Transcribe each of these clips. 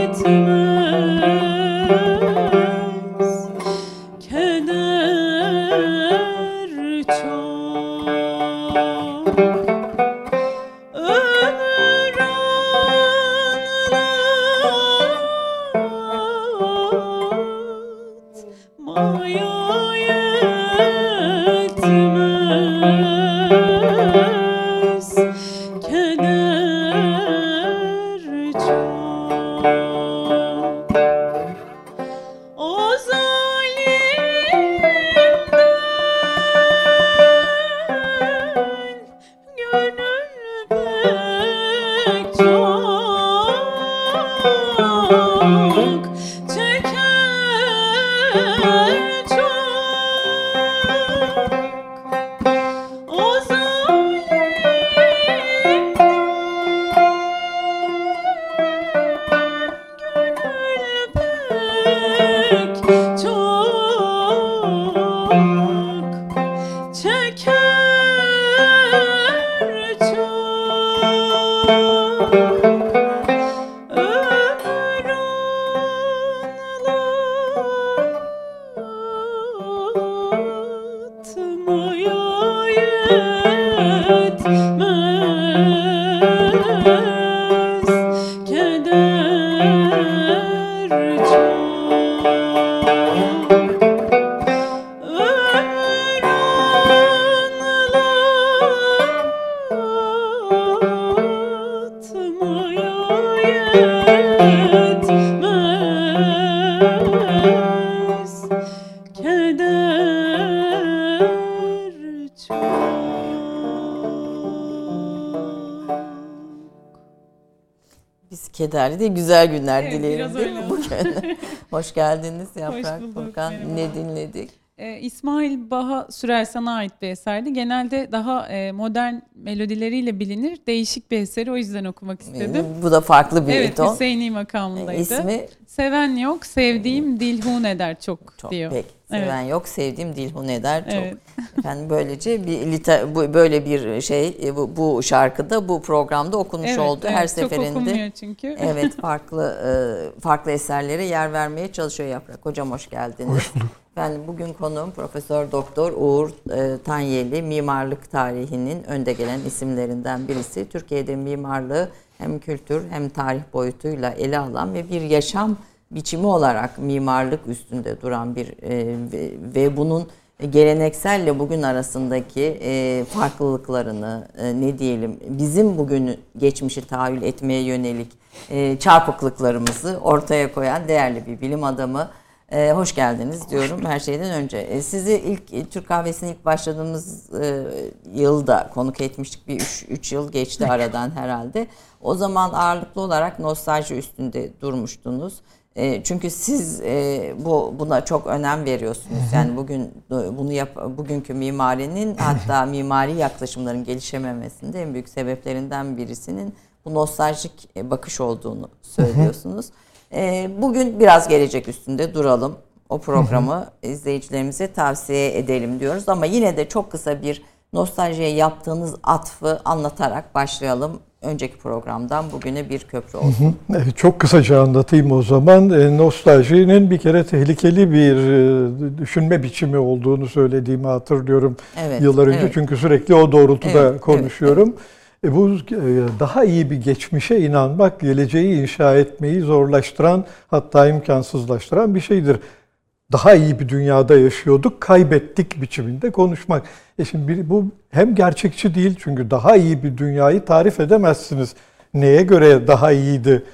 etime kederli değil, güzel günler evet, dileyelim değil mi bugün? Hoş geldiniz Yaprak Hoş Furkan. Ne dinledik? Ee, İsmail Baha Sürersan'a ait bir eserdi. Genelde daha e, modern melodileriyle bilinir. Değişik bir eseri o yüzden okumak istedim. Bu da farklı bir evet, ton. Evet Hüseyin'i makamındaydı. E, ismi? Seven yok, sevdiğim dilhun eder çok, çok diyor. Peki. Seven evet. yok, sevdiğim dilhun eder çok. Evet. Efendim böylece bir liter, bu böyle bir şey e, bu, bu şarkıda bu programda okunmuş evet, oldu evet, her seferinde. Çok okunmuyor çünkü. Evet, farklı e, farklı eserlere yer vermeye çalışıyor Yaprak. Hocam hoş geldiniz. Hoş bulduk. Ben bugün konuğum Profesör Doktor Uğur e, Tanyeli mimarlık tarihinin önde gelen isimlerinden birisi. Türkiye'de mimarlığı hem kültür hem tarih boyutuyla ele alan ve bir yaşam biçimi olarak mimarlık üstünde duran bir e, ve, ve bunun gelenekselle bugün arasındaki e, farklılıklarını e, ne diyelim bizim bugün geçmişi tahayyül etmeye yönelik e, çarpıklıklarımızı ortaya koyan değerli bir bilim adamı. Ee, hoş geldiniz diyorum her şeyden önce. Ee, sizi ilk e, Türk kahvesine ilk başladığımız e, yılda konuk etmiştik. Bir 3 yıl geçti aradan herhalde. O zaman ağırlıklı olarak nostalji üstünde durmuştunuz. E, çünkü siz e, bu buna çok önem veriyorsunuz. Yani bugün bunu yap bugünkü mimarinin hatta mimari yaklaşımların gelişememesinde en büyük sebeplerinden birisinin bu nostaljik e, bakış olduğunu söylüyorsunuz. E, bugün biraz gelecek üstünde duralım. O programı izleyicilerimize tavsiye edelim diyoruz ama yine de çok kısa bir nostaljiye yaptığınız atfı anlatarak başlayalım önceki programdan bugüne bir köprü olsun. Çok kısaca anlatayım o zaman. E, nostaljinin bir kere tehlikeli bir e, düşünme biçimi olduğunu söylediğimi hatırlıyorum evet, yıllar önce. Evet. Çünkü sürekli o doğrultuda evet, konuşuyorum. Evet, evet. Bu e, daha iyi bir geçmişe inanmak, geleceği inşa etmeyi zorlaştıran hatta imkansızlaştıran bir şeydir daha iyi bir dünyada yaşıyorduk, kaybettik biçiminde konuşmak. E şimdi bu hem gerçekçi değil çünkü daha iyi bir dünyayı tarif edemezsiniz. Neye göre daha iyiydi?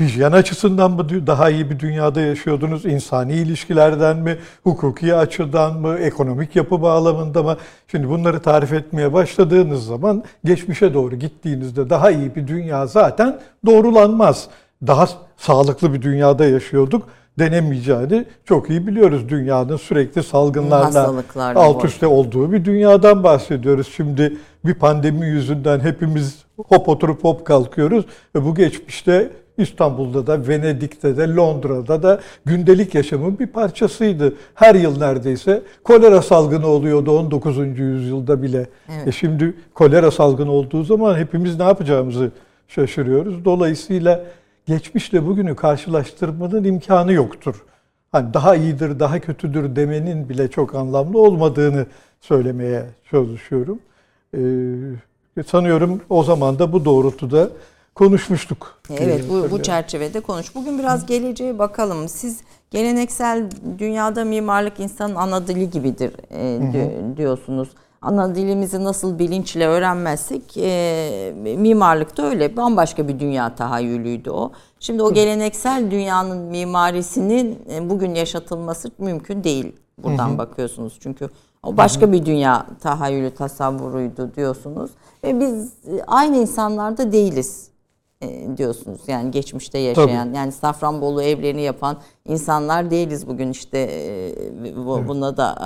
Hijyen açısından mı daha iyi bir dünyada yaşıyordunuz? İnsani ilişkilerden mi? Hukuki açıdan mı? Ekonomik yapı bağlamında mı? Şimdi bunları tarif etmeye başladığınız zaman geçmişe doğru gittiğinizde daha iyi bir dünya zaten doğrulanmaz. Daha sağlıklı bir dünyada yaşıyorduk denemeyeceğini çok iyi biliyoruz. Dünyanın sürekli salgınlarla alt üstte olduğu bir dünyadan bahsediyoruz. Şimdi bir pandemi yüzünden hepimiz hop oturup hop kalkıyoruz. Ve bu geçmişte İstanbul'da da, Venedik'te de, Londra'da da gündelik yaşamın bir parçasıydı. Her yıl neredeyse kolera salgını oluyordu 19. yüzyılda bile. Evet. E şimdi kolera salgını olduğu zaman hepimiz ne yapacağımızı şaşırıyoruz. Dolayısıyla geçmişle bugünü karşılaştırmanın imkanı yoktur. Hani daha iyidir, daha kötüdür demenin bile çok anlamlı olmadığını söylemeye çalışıyorum. Ee, sanıyorum o zaman da bu doğrultuda konuşmuştuk. Evet bu, bu çerçevede konuş. Bugün biraz geleceğe bakalım. Siz geleneksel dünyada mimarlık insanın ana dili gibidir e, diyorsunuz ana dilimizi nasıl bilinçle öğrenmezsek e, mimarlıkta öyle bambaşka bir dünya tahayyülüydü o. Şimdi o geleneksel dünyanın mimarisinin e, bugün yaşatılması mümkün değil. Buradan hı hı. bakıyorsunuz çünkü o başka bir dünya tahayyülü tasavvuruydu diyorsunuz. Ve biz aynı insanlarda değiliz e, diyorsunuz. Yani geçmişte yaşayan Tabii. yani Safranbolu evlerini yapan insanlar değiliz bugün işte e, buna da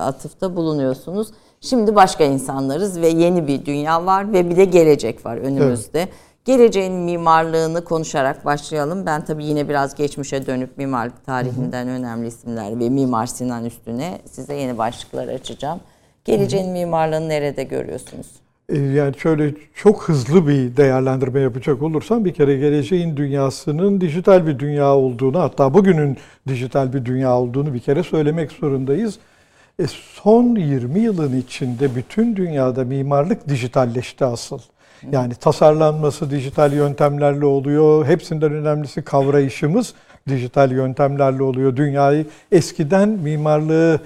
atıfta bulunuyorsunuz. Şimdi başka insanlarız ve yeni bir dünya var ve bir de gelecek var önümüzde. Evet. Geleceğin mimarlığını konuşarak başlayalım. Ben tabii yine biraz geçmişe dönüp mimarlık tarihinden hı hı. önemli isimler ve Mimar Sinan üstüne size yeni başlıklar açacağım. Geleceğin hı hı. mimarlığını nerede görüyorsunuz? E, yani şöyle çok hızlı bir değerlendirme yapacak olursam bir kere geleceğin dünyasının dijital bir dünya olduğunu hatta bugünün dijital bir dünya olduğunu bir kere söylemek zorundayız. E son 20 yılın içinde bütün dünyada mimarlık dijitalleşti asıl. Yani tasarlanması dijital yöntemlerle oluyor. Hepsinden önemlisi kavrayışımız dijital yöntemlerle oluyor. Dünyayı eskiden mimarlığı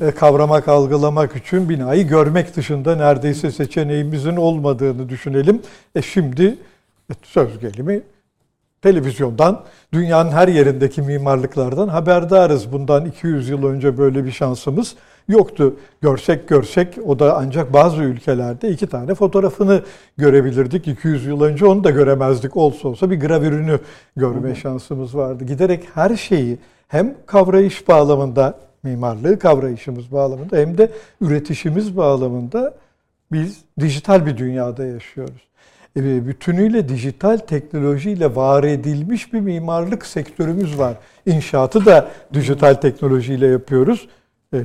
e, kavramak, algılamak için binayı görmek dışında neredeyse seçeneğimizin olmadığını düşünelim. E şimdi e, söz gelimi televizyondan dünyanın her yerindeki mimarlıklardan haberdarız. Bundan 200 yıl önce böyle bir şansımız yoktu. Görsek görsek o da ancak bazı ülkelerde iki tane fotoğrafını görebilirdik. 200 yıl önce onu da göremezdik. Olsa olsa bir gravürünü görme hı şansımız vardı. Giderek her şeyi hem kavrayış bağlamında, mimarlığı kavrayışımız bağlamında hem de üretişimiz bağlamında biz dijital bir dünyada yaşıyoruz. E, bütünüyle dijital teknolojiyle var edilmiş bir mimarlık sektörümüz var. İnşaatı da dijital teknolojiyle yapıyoruz. E,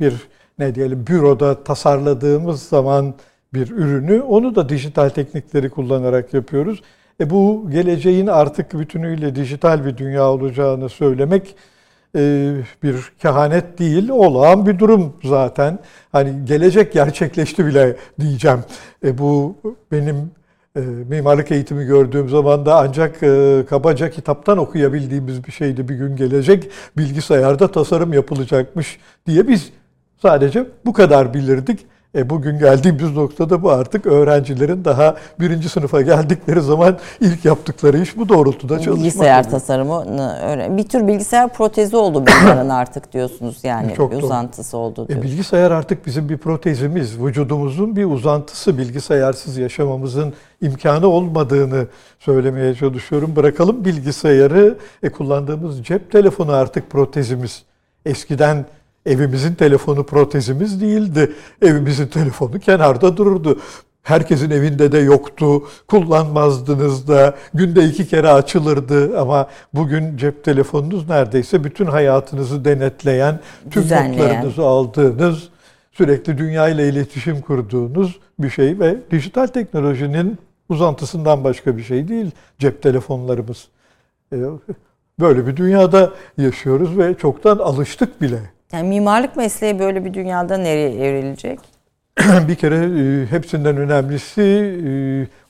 bir ne diyelim büroda tasarladığımız zaman bir ürünü onu da dijital teknikleri kullanarak yapıyoruz. E bu geleceğin artık bütünüyle dijital bir dünya olacağını söylemek e, bir kehanet değil, olağan bir durum zaten. Hani gelecek gerçekleşti bile diyeceğim. E bu benim e, mimarlık eğitimi gördüğüm zaman da ancak e, kabaca kitaptan okuyabildiğimiz bir şeydi. Bir gün gelecek bilgisayarda tasarım yapılacakmış diye biz Sadece bu kadar bilirdik. E bugün geldiğimiz noktada bu artık öğrencilerin daha birinci sınıfa geldikleri zaman ilk yaptıkları iş bu doğrultuda çalışmak. Bilgisayar oluyor. tasarımı öyle. Bir tür bilgisayar protezi oldu bunların artık diyorsunuz yani Çok bir doğru. uzantısı oldu E, diyorsunuz. bilgisayar artık bizim bir protezimiz, vücudumuzun bir uzantısı. Bilgisayarsız yaşamamızın imkanı olmadığını söylemeye çalışıyorum. Bırakalım bilgisayarı, e, kullandığımız cep telefonu artık protezimiz. Eskiden evimizin telefonu protezimiz değildi. Evimizin telefonu kenarda dururdu. Herkesin evinde de yoktu. Kullanmazdınız da. Günde iki kere açılırdı ama bugün cep telefonunuz neredeyse bütün hayatınızı denetleyen, tüm Düzenleyen. notlarınızı aldığınız, sürekli dünya ile iletişim kurduğunuz bir şey ve dijital teknolojinin uzantısından başka bir şey değil cep telefonlarımız. Ee, Böyle bir dünyada yaşıyoruz ve çoktan alıştık bile. Yani mimarlık mesleği böyle bir dünyada nereye evrilecek? bir kere e, hepsinden önemlisi e,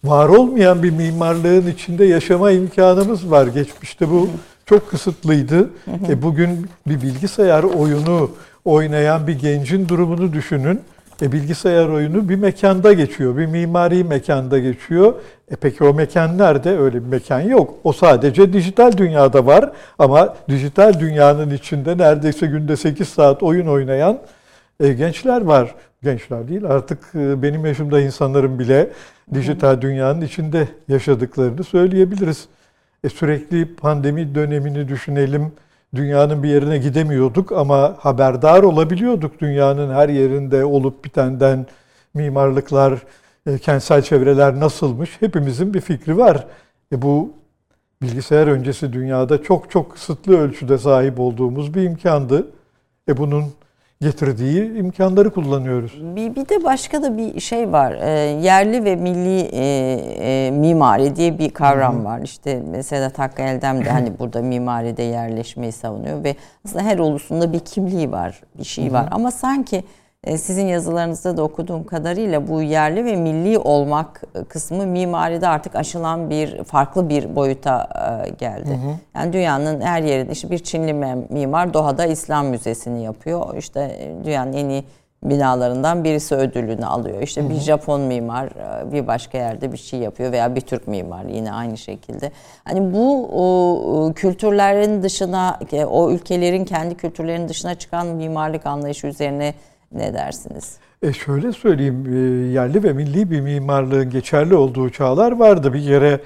var olmayan bir mimarlığın içinde yaşama imkanımız var. Geçmişte bu çok kısıtlıydı. E, bugün bir bilgisayar oyunu oynayan bir gencin durumunu düşünün. E, bilgisayar oyunu bir mekanda geçiyor, bir mimari mekanda geçiyor. E peki o mekan nerede? Öyle bir mekan yok. O sadece dijital dünyada var ama dijital dünyanın içinde neredeyse günde 8 saat oyun oynayan e, gençler var. Gençler değil artık e, benim yaşımda insanların bile dijital dünyanın içinde yaşadıklarını söyleyebiliriz. E, sürekli pandemi dönemini düşünelim. Dünyanın bir yerine gidemiyorduk ama haberdar olabiliyorduk dünyanın her yerinde olup bitenden mimarlıklar, e, kentsel çevreler nasılmış hepimizin bir fikri var. E, bu bilgisayar öncesi dünyada çok çok kısıtlı ölçüde sahip olduğumuz bir imkandı. E bunun getirdiği imkanları kullanıyoruz. Bir, bir de başka da bir şey var. Ee, yerli ve milli e, e, mimari diye bir kavram var. İşte mesela Hakkı Eldem de hani burada mimaride yerleşmeyi savunuyor ve aslında her ulusunda bir kimliği var, bir şey var. Ama sanki e, sizin yazılarınızda da okuduğum kadarıyla bu yerli ve milli olmak kısmı mimaride artık aşılan bir farklı bir boyuta e, geldi. Yani dünyanın her yerinde işte bir Çinli mimar Doha'da İslam Müzesi'ni yapıyor. İşte e, dünyanın en iyi binalarından birisi ödülünü alıyor. İşte bir Japon mimar e, bir başka yerde bir şey yapıyor veya bir Türk mimar yine aynı şekilde. Hani bu o, kültürlerin dışına, e, o ülkelerin kendi kültürlerinin dışına çıkan mimarlık anlayışı üzerine ne dersiniz? E şöyle söyleyeyim, e, yerli ve milli bir mimarlığın geçerli olduğu çağlar vardı. Bir kere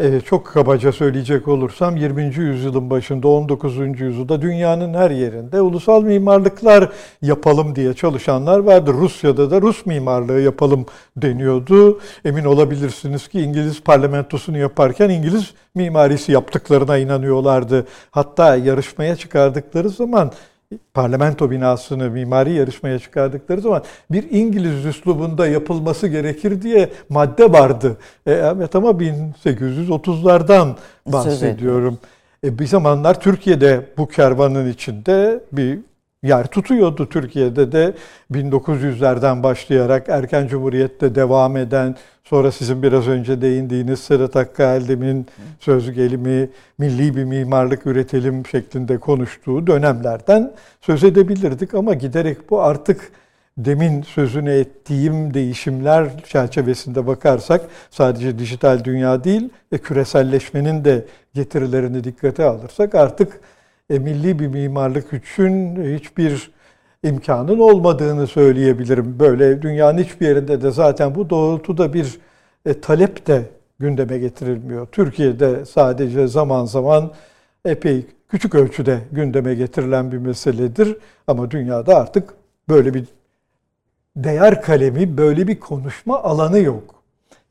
e, çok kabaca söyleyecek olursam 20. yüzyılın başında 19. yüzyılda dünyanın her yerinde ulusal mimarlıklar yapalım diye çalışanlar vardı. Rusya'da da Rus mimarlığı yapalım deniyordu. Emin olabilirsiniz ki İngiliz parlamentosunu yaparken İngiliz mimarisi yaptıklarına inanıyorlardı. Hatta yarışmaya çıkardıkları zaman parlamento binasını mimari yarışmaya çıkardıkları zaman bir İngiliz üslubunda yapılması gerekir diye madde vardı. E, evet ama 1830'lardan bahsediyorum. E, bir zamanlar Türkiye'de bu kervanın içinde bir yer tutuyordu. Türkiye'de de 1900'lerden başlayarak erken cumhuriyette devam eden sonra sizin biraz önce değindiğiniz Sedat Hakkı Eldem'in söz gelimi milli bir mimarlık üretelim şeklinde konuştuğu dönemlerden söz edebilirdik ama giderek bu artık demin sözünü ettiğim değişimler çerçevesinde bakarsak sadece dijital dünya değil ve küreselleşmenin de getirilerini dikkate alırsak artık e, milli bir mimarlık için hiçbir imkanın olmadığını söyleyebilirim. Böyle dünyanın hiçbir yerinde de zaten bu doğrultuda bir e, talep de gündeme getirilmiyor. Türkiye'de sadece zaman zaman epey küçük ölçüde gündeme getirilen bir meseledir. Ama dünyada artık böyle bir değer kalemi, böyle bir konuşma alanı yok.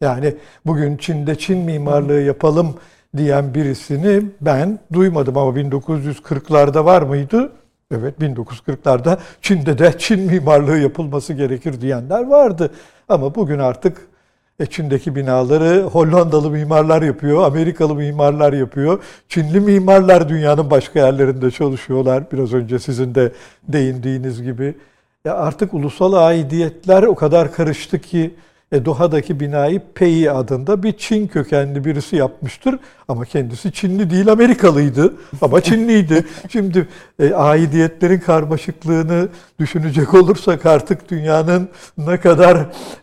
Yani bugün Çin'de Çin mimarlığı yapalım diyen birisini ben duymadım ama 1940'larda var mıydı? Evet 1940'larda Çin'de de Çin mimarlığı yapılması gerekir diyenler vardı. Ama bugün artık e, Çin'deki binaları Hollandalı mimarlar yapıyor, Amerikalı mimarlar yapıyor. Çinli mimarlar dünyanın başka yerlerinde çalışıyorlar. Biraz önce sizin de değindiğiniz gibi. Ya artık ulusal aidiyetler o kadar karıştı ki E, Doha'daki binayı Pei adında bir Çin kökenli birisi yapmıştır. Ama kendisi Çinli değil Amerikalıydı. Ama Çinliydi. Şimdi e, aidiyetlerin karmaşıklığını düşünecek olursak artık dünyanın ne kadar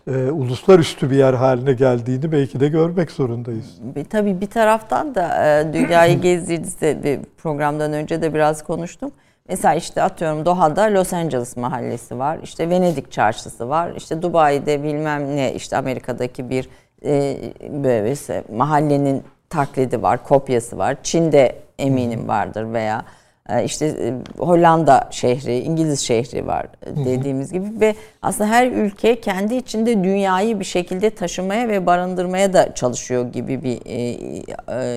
e, uluslararası bir yer haline geldiğini belki de görmek zorundayız. Tabii bir taraftan da e, dünyayı gezdiğinizde bir programdan önce de biraz konuştum. Mesela işte atıyorum Doha'da Los Angeles mahallesi var. işte Venedik çarşısı var. işte Dubai'de bilmem ne işte Amerika'daki bir e, böyle ise mahallenin taklidi var, kopyası var. Çin'de eminim vardır veya e, işte e, Hollanda şehri, İngiliz şehri var e, dediğimiz gibi ve aslında her ülke kendi içinde dünyayı bir şekilde taşımaya ve barındırmaya da çalışıyor gibi bir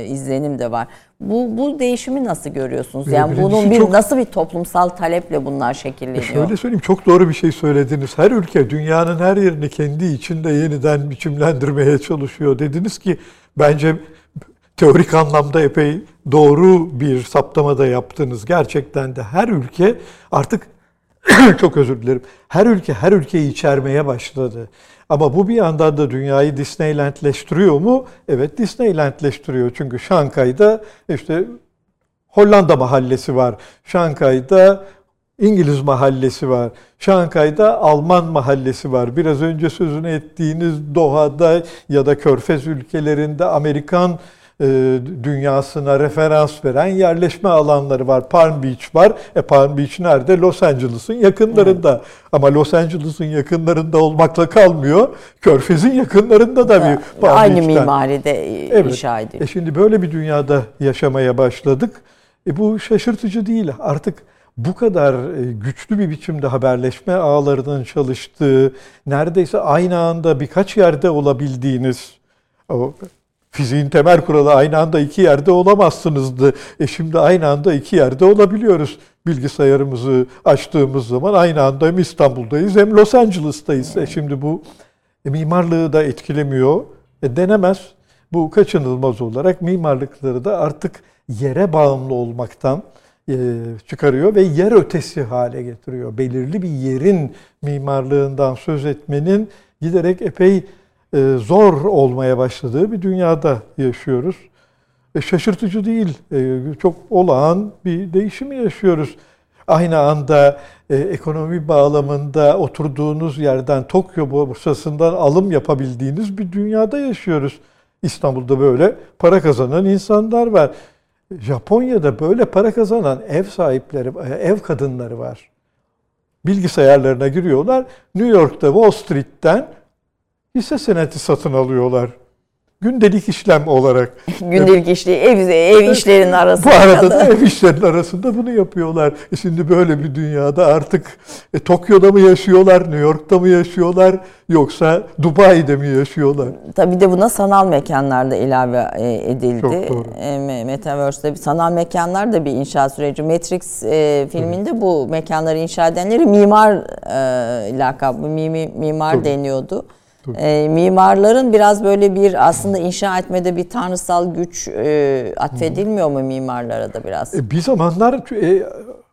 izlenim de var. Bu bu değişimi nasıl görüyorsunuz? Yani Birincisi bunun bir çok- nasıl bir toplumsal taleple bunlar E şekilleniyor? şöyle söyleyeyim çok doğru bir şey söylediniz. Her ülke dünyanın her yerini kendi içinde yeniden biçimlendirmeye çalışıyor. Dediniz ki bence teorik anlamda epey doğru bir saptamada yaptınız. Gerçekten de her ülke artık çok özür dilerim. Her ülke her ülkeyi içermeye başladı. Ama bu bir yandan da dünyayı Disneylandleştiriyor mu? Evet Disneylandleştiriyor. Çünkü Şangay'da işte Hollanda mahallesi var. Şangay'da İngiliz mahallesi var. Şangay'da Alman mahallesi var. Biraz önce sözünü ettiğiniz Doha'da ya da Körfez ülkelerinde Amerikan dünyasına referans veren yerleşme alanları var. Palm Beach var. E Palm Beach nerede? Los Angeles'ın yakınlarında. Ama Los Angeles'ın yakınlarında olmakla kalmıyor. Körfez'in yakınlarında da bir Palm Aynı Beach'ten. mimaride e, Evet. inşa ediyor. E şimdi böyle bir dünyada yaşamaya başladık. E bu şaşırtıcı değil. Artık bu kadar e, güçlü bir biçimde haberleşme ağlarının çalıştığı, neredeyse aynı anda birkaç yerde olabildiğiniz, o fiziğin temel kuralı aynı anda iki yerde olamazsınızdı. E şimdi aynı anda iki yerde olabiliyoruz. Bilgisayarımızı açtığımız zaman aynı anda hem İstanbul'dayız hem Los Angeles'tayız. E şimdi bu e, mimarlığı da etkilemiyor. E, denemez. Bu kaçınılmaz olarak mimarlıkları da artık yere bağımlı olmaktan e, çıkarıyor ve yer ötesi hale getiriyor. Belirli bir yerin mimarlığından söz etmenin giderek epey zor olmaya başladığı bir dünyada yaşıyoruz. E, şaşırtıcı değil. E, çok olağan bir değişimi yaşıyoruz. Aynı anda e, ekonomi bağlamında oturduğunuz yerden Tokyo borsasından alım yapabildiğiniz bir dünyada yaşıyoruz. İstanbul'da böyle para kazanan insanlar var. Japonya'da böyle para kazanan ev sahipleri, e, ev kadınları var. Bilgisayarlarına giriyorlar. New York'ta Wall Street'ten hisse senedi satın alıyorlar. Gündelik işlem olarak. Gündelik işli ev, ev işlerinin arasında. Bu arada da ev işlerinin arasında bunu yapıyorlar. E şimdi böyle bir dünyada artık e, Tokyo'da mı yaşıyorlar, New York'ta mı yaşıyorlar yoksa Dubai'de mi yaşıyorlar? Tabii de buna sanal mekanlar da ilave e, edildi. Çok doğru. E, Me- Metaverse'de bir sanal mekanlar da bir inşa süreci. Matrix e, filminde bu mekanları inşa edenleri mimar e, lakabı, mimi, mimar Tabii. deniyordu. E, mimarların biraz böyle bir aslında inşa etmede bir tanrısal güç e, atfedilmiyor mu mimarlara da biraz? E, bir zamanlar e,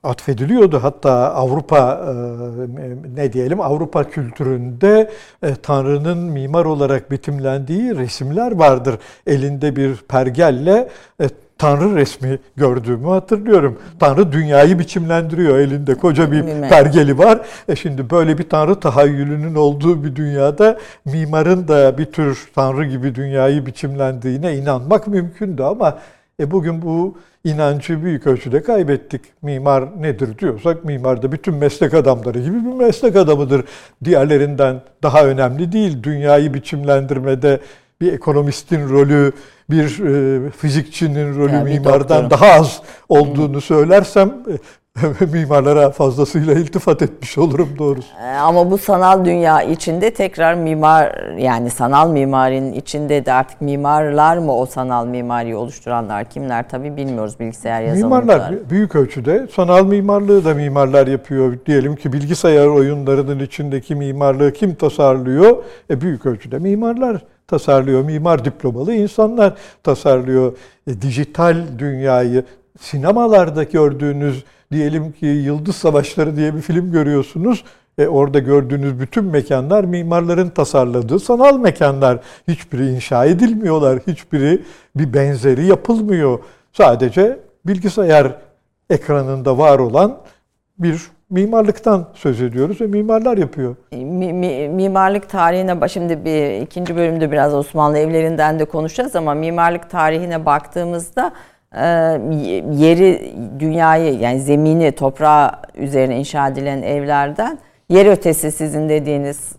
atfediliyordu hatta Avrupa e, ne diyelim Avrupa kültüründe e, Tanrı'nın mimar olarak betimlendiği resimler vardır. Elinde bir pergelle e, Tanrı resmi gördüğümü hatırlıyorum. Tanrı dünyayı biçimlendiriyor. Elinde koca bir Mimar. pergeli var. E şimdi böyle bir Tanrı tahayyülünün olduğu bir dünyada mimarın da bir tür Tanrı gibi dünyayı biçimlendiğine inanmak mümkündü ama e bugün bu inancı büyük ölçüde kaybettik. Mimar nedir diyorsak mimar da bütün meslek adamları gibi bir meslek adamıdır. Diğerlerinden daha önemli değil. Dünyayı biçimlendirmede bir ekonomistin rolü, bir e, fizikçinin rolü Yani mimardan daha az olduğunu söylersem e, mimarlara fazlasıyla iltifat etmiş olurum doğrusu. E, Ama bu sanal dünya içinde tekrar mimar yani sanal mimarinin içinde de artık mimarlar mı o sanal mimariyi oluşturanlar kimler tabii bilmiyoruz bilgisayar yazılımcılar. Mimarlar büyük ölçüde sanal mimarlığı da mimarlar yapıyor. Diyelim ki bilgisayar oyunlarının içindeki mimarlığı kim tasarlıyor? E büyük ölçüde mimarlar tasarlıyor. Mimar diplomalı insanlar tasarlıyor. E, dijital dünyayı sinemalarda gördüğünüz diyelim ki Yıldız Savaşları diye bir film görüyorsunuz. E, orada gördüğünüz bütün mekanlar mimarların tasarladığı sanal mekanlar. Hiçbiri inşa edilmiyorlar. Hiçbiri bir benzeri yapılmıyor. Sadece bilgisayar ekranında var olan bir mimarlıktan söz ediyoruz ve mimarlar yapıyor. Mi, mi, mimarlık tarihine şimdi bir ikinci bölümde biraz Osmanlı evlerinden de konuşacağız ama mimarlık tarihine baktığımızda e, yeri dünyayı yani zemini toprağı üzerine inşa edilen evlerden yer ötesi sizin dediğiniz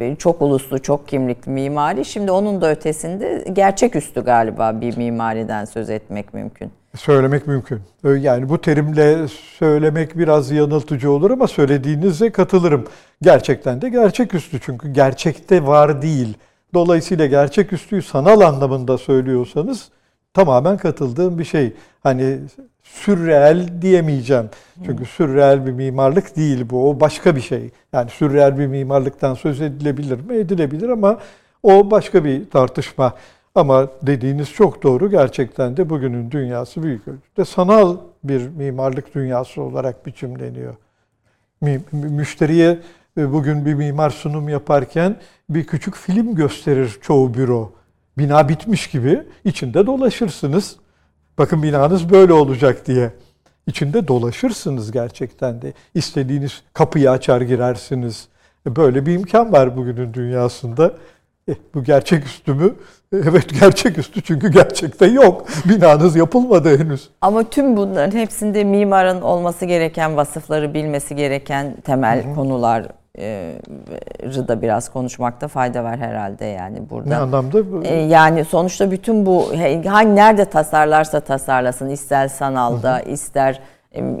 e, çok uluslu, çok kimlikli mimari. Şimdi onun da ötesinde gerçeküstü galiba bir mimariden söz etmek mümkün. Söylemek mümkün. Yani bu terimle söylemek biraz yanıltıcı olur ama söylediğinize katılırım. Gerçekten de gerçeküstü çünkü gerçekte var değil. Dolayısıyla gerçeküstüyü sanal anlamında söylüyorsanız tamamen katıldığım bir şey. Hani sürreel diyemeyeceğim. Çünkü sürreel bir mimarlık değil bu. O başka bir şey. Yani sürreel bir mimarlıktan söz edilebilir mi? Edilebilir ama o başka bir tartışma. Ama dediğiniz çok doğru. Gerçekten de bugünün dünyası büyük ölçüde sanal bir mimarlık dünyası olarak biçimleniyor. Müşteriye e, bugün bir mimar sunum yaparken bir küçük film gösterir çoğu büro. Bina bitmiş gibi içinde dolaşırsınız. Bakın binanız böyle olacak diye. İçinde dolaşırsınız gerçekten de. İstediğiniz kapıyı açar girersiniz. E, böyle bir imkan var bugünün dünyasında. E, bu gerçeküstü mü? E, evet gerçeküstü çünkü gerçekte yok. Binanız yapılmadı henüz. Ama tüm bunların hepsinde mimarın olması gereken vasıfları bilmesi gereken temel Hı-hı. konular da biraz konuşmakta fayda var herhalde yani burada. Ne anlamda? Yani sonuçta bütün bu hangi nerede tasarlarsa tasarlasın ister sanalda Hı-hı. ister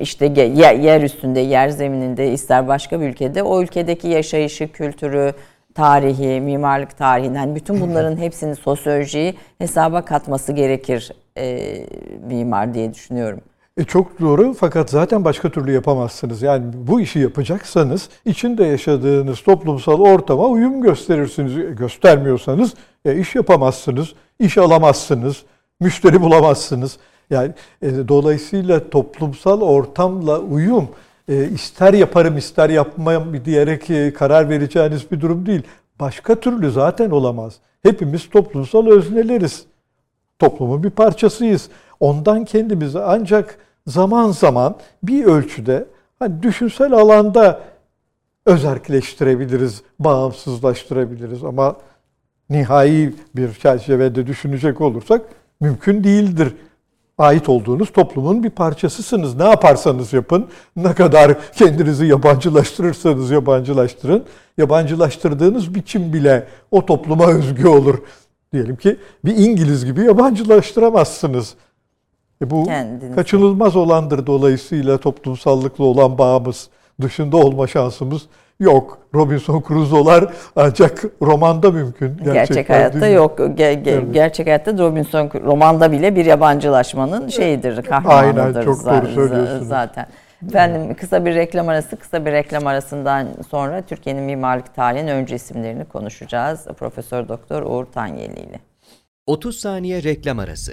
işte yer üstünde yer zemininde ister başka bir ülkede o ülkedeki yaşayışı kültürü tarihi, mimarlık tarihi, yani bütün bunların hepsini sosyolojiyi hesaba katması gerekir e, mimar diye düşünüyorum. E çok doğru fakat zaten başka türlü yapamazsınız. Yani bu işi yapacaksanız içinde yaşadığınız toplumsal ortama uyum gösterirsiniz. Göstermiyorsanız e, iş yapamazsınız, iş alamazsınız, müşteri bulamazsınız. Yani e, dolayısıyla toplumsal ortamla uyum e, ister yaparım ister yapmam diyerek e, karar vereceğiniz bir durum değil. Başka türlü zaten olamaz. Hepimiz toplumsal özneleriz. Toplumun bir parçasıyız. Ondan kendimizi ancak zaman zaman bir ölçüde hani düşünsel alanda özerkleştirebiliriz, bağımsızlaştırabiliriz ama nihai bir çerçevede düşünecek olursak mümkün değildir ait olduğunuz toplumun bir parçasısınız. Ne yaparsanız yapın, ne kadar kendinizi yabancılaştırırsanız yabancılaştırın, yabancılaştırdığınız biçim bile o topluma özgü olur. Diyelim ki bir İngiliz gibi yabancılaştıramazsınız. E bu Kendiniz. kaçınılmaz olandır dolayısıyla toplumsallıkla olan bağımız. Dışında olma şansımız yok. Robinson Crusoe'lar ancak romanda mümkün. Gerçek, gerçek hayatta değil. yok. Ge- ge- Gerçek hayatta Robinson romanda bile bir yabancılaşmanın şeyidir, kahramanıdır Aynen, çok doğru söylüyorsunuz. zaten. Efendim kısa bir reklam arası, kısa bir reklam arasından sonra Türkiye'nin mimarlık tarihinin önce isimlerini konuşacağız. Profesör Doktor Uğur Tanyeli ile. 30 saniye reklam arası.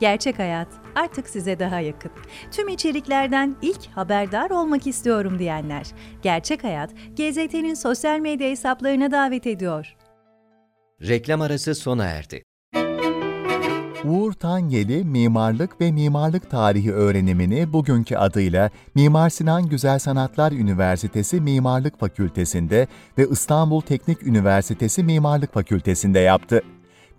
Gerçek Hayat artık size daha yakın. Tüm içeriklerden ilk haberdar olmak istiyorum diyenler. Gerçek Hayat, GZT'nin sosyal medya hesaplarına davet ediyor. Reklam arası sona erdi. Uğur Tanyeli mimarlık ve mimarlık tarihi öğrenimini bugünkü adıyla Mimar Sinan Güzel Sanatlar Üniversitesi Mimarlık Fakültesinde ve İstanbul Teknik Üniversitesi Mimarlık Fakültesinde yaptı.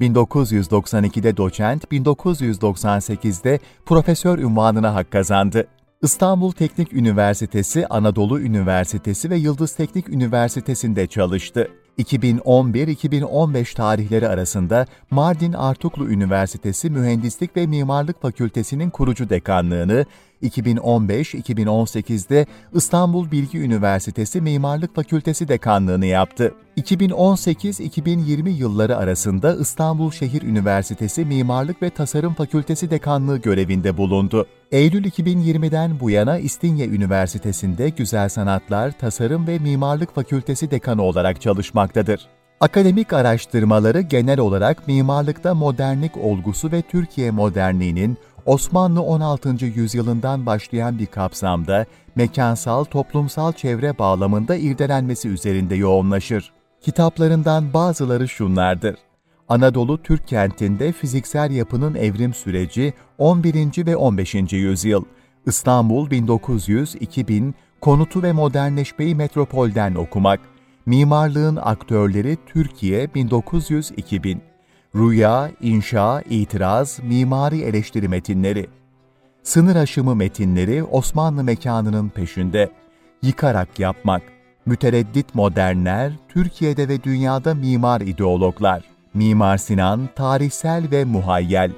1992'de doçent, 1998'de profesör unvanına hak kazandı. İstanbul Teknik Üniversitesi, Anadolu Üniversitesi ve Yıldız Teknik Üniversitesi'nde çalıştı. 2011-2015 tarihleri arasında Mardin Artuklu Üniversitesi Mühendislik ve Mimarlık Fakültesi'nin kurucu dekanlığını, 2015-2018'de İstanbul Bilgi Üniversitesi Mimarlık Fakültesi Dekanlığını yaptı. 2018-2020 yılları arasında İstanbul Şehir Üniversitesi Mimarlık ve Tasarım Fakültesi Dekanlığı görevinde bulundu. Eylül 2020'den bu yana İstinye Üniversitesi'nde Güzel Sanatlar, Tasarım ve Mimarlık Fakültesi Dekanı olarak çalışmaktadır. Akademik araştırmaları genel olarak mimarlıkta modernlik olgusu ve Türkiye modernliğinin Osmanlı 16. yüzyılından başlayan bir kapsamda mekansal toplumsal çevre bağlamında irdelenmesi üzerinde yoğunlaşır. Kitaplarından bazıları şunlardır. Anadolu Türk kentinde fiziksel yapının evrim süreci 11. ve 15. yüzyıl. İstanbul 1900-2000 konutu ve modernleşmeyi metropolden okumak. Mimarlığın aktörleri Türkiye 1900-2000. Rüya, inşa, itiraz, mimari eleştiri metinleri. Sınır aşımı metinleri Osmanlı mekanının peşinde. Yıkarak yapmak. Mütereddit modernler, Türkiye'de ve dünyada mimar ideologlar. Mimar Sinan, tarihsel ve muhayyel.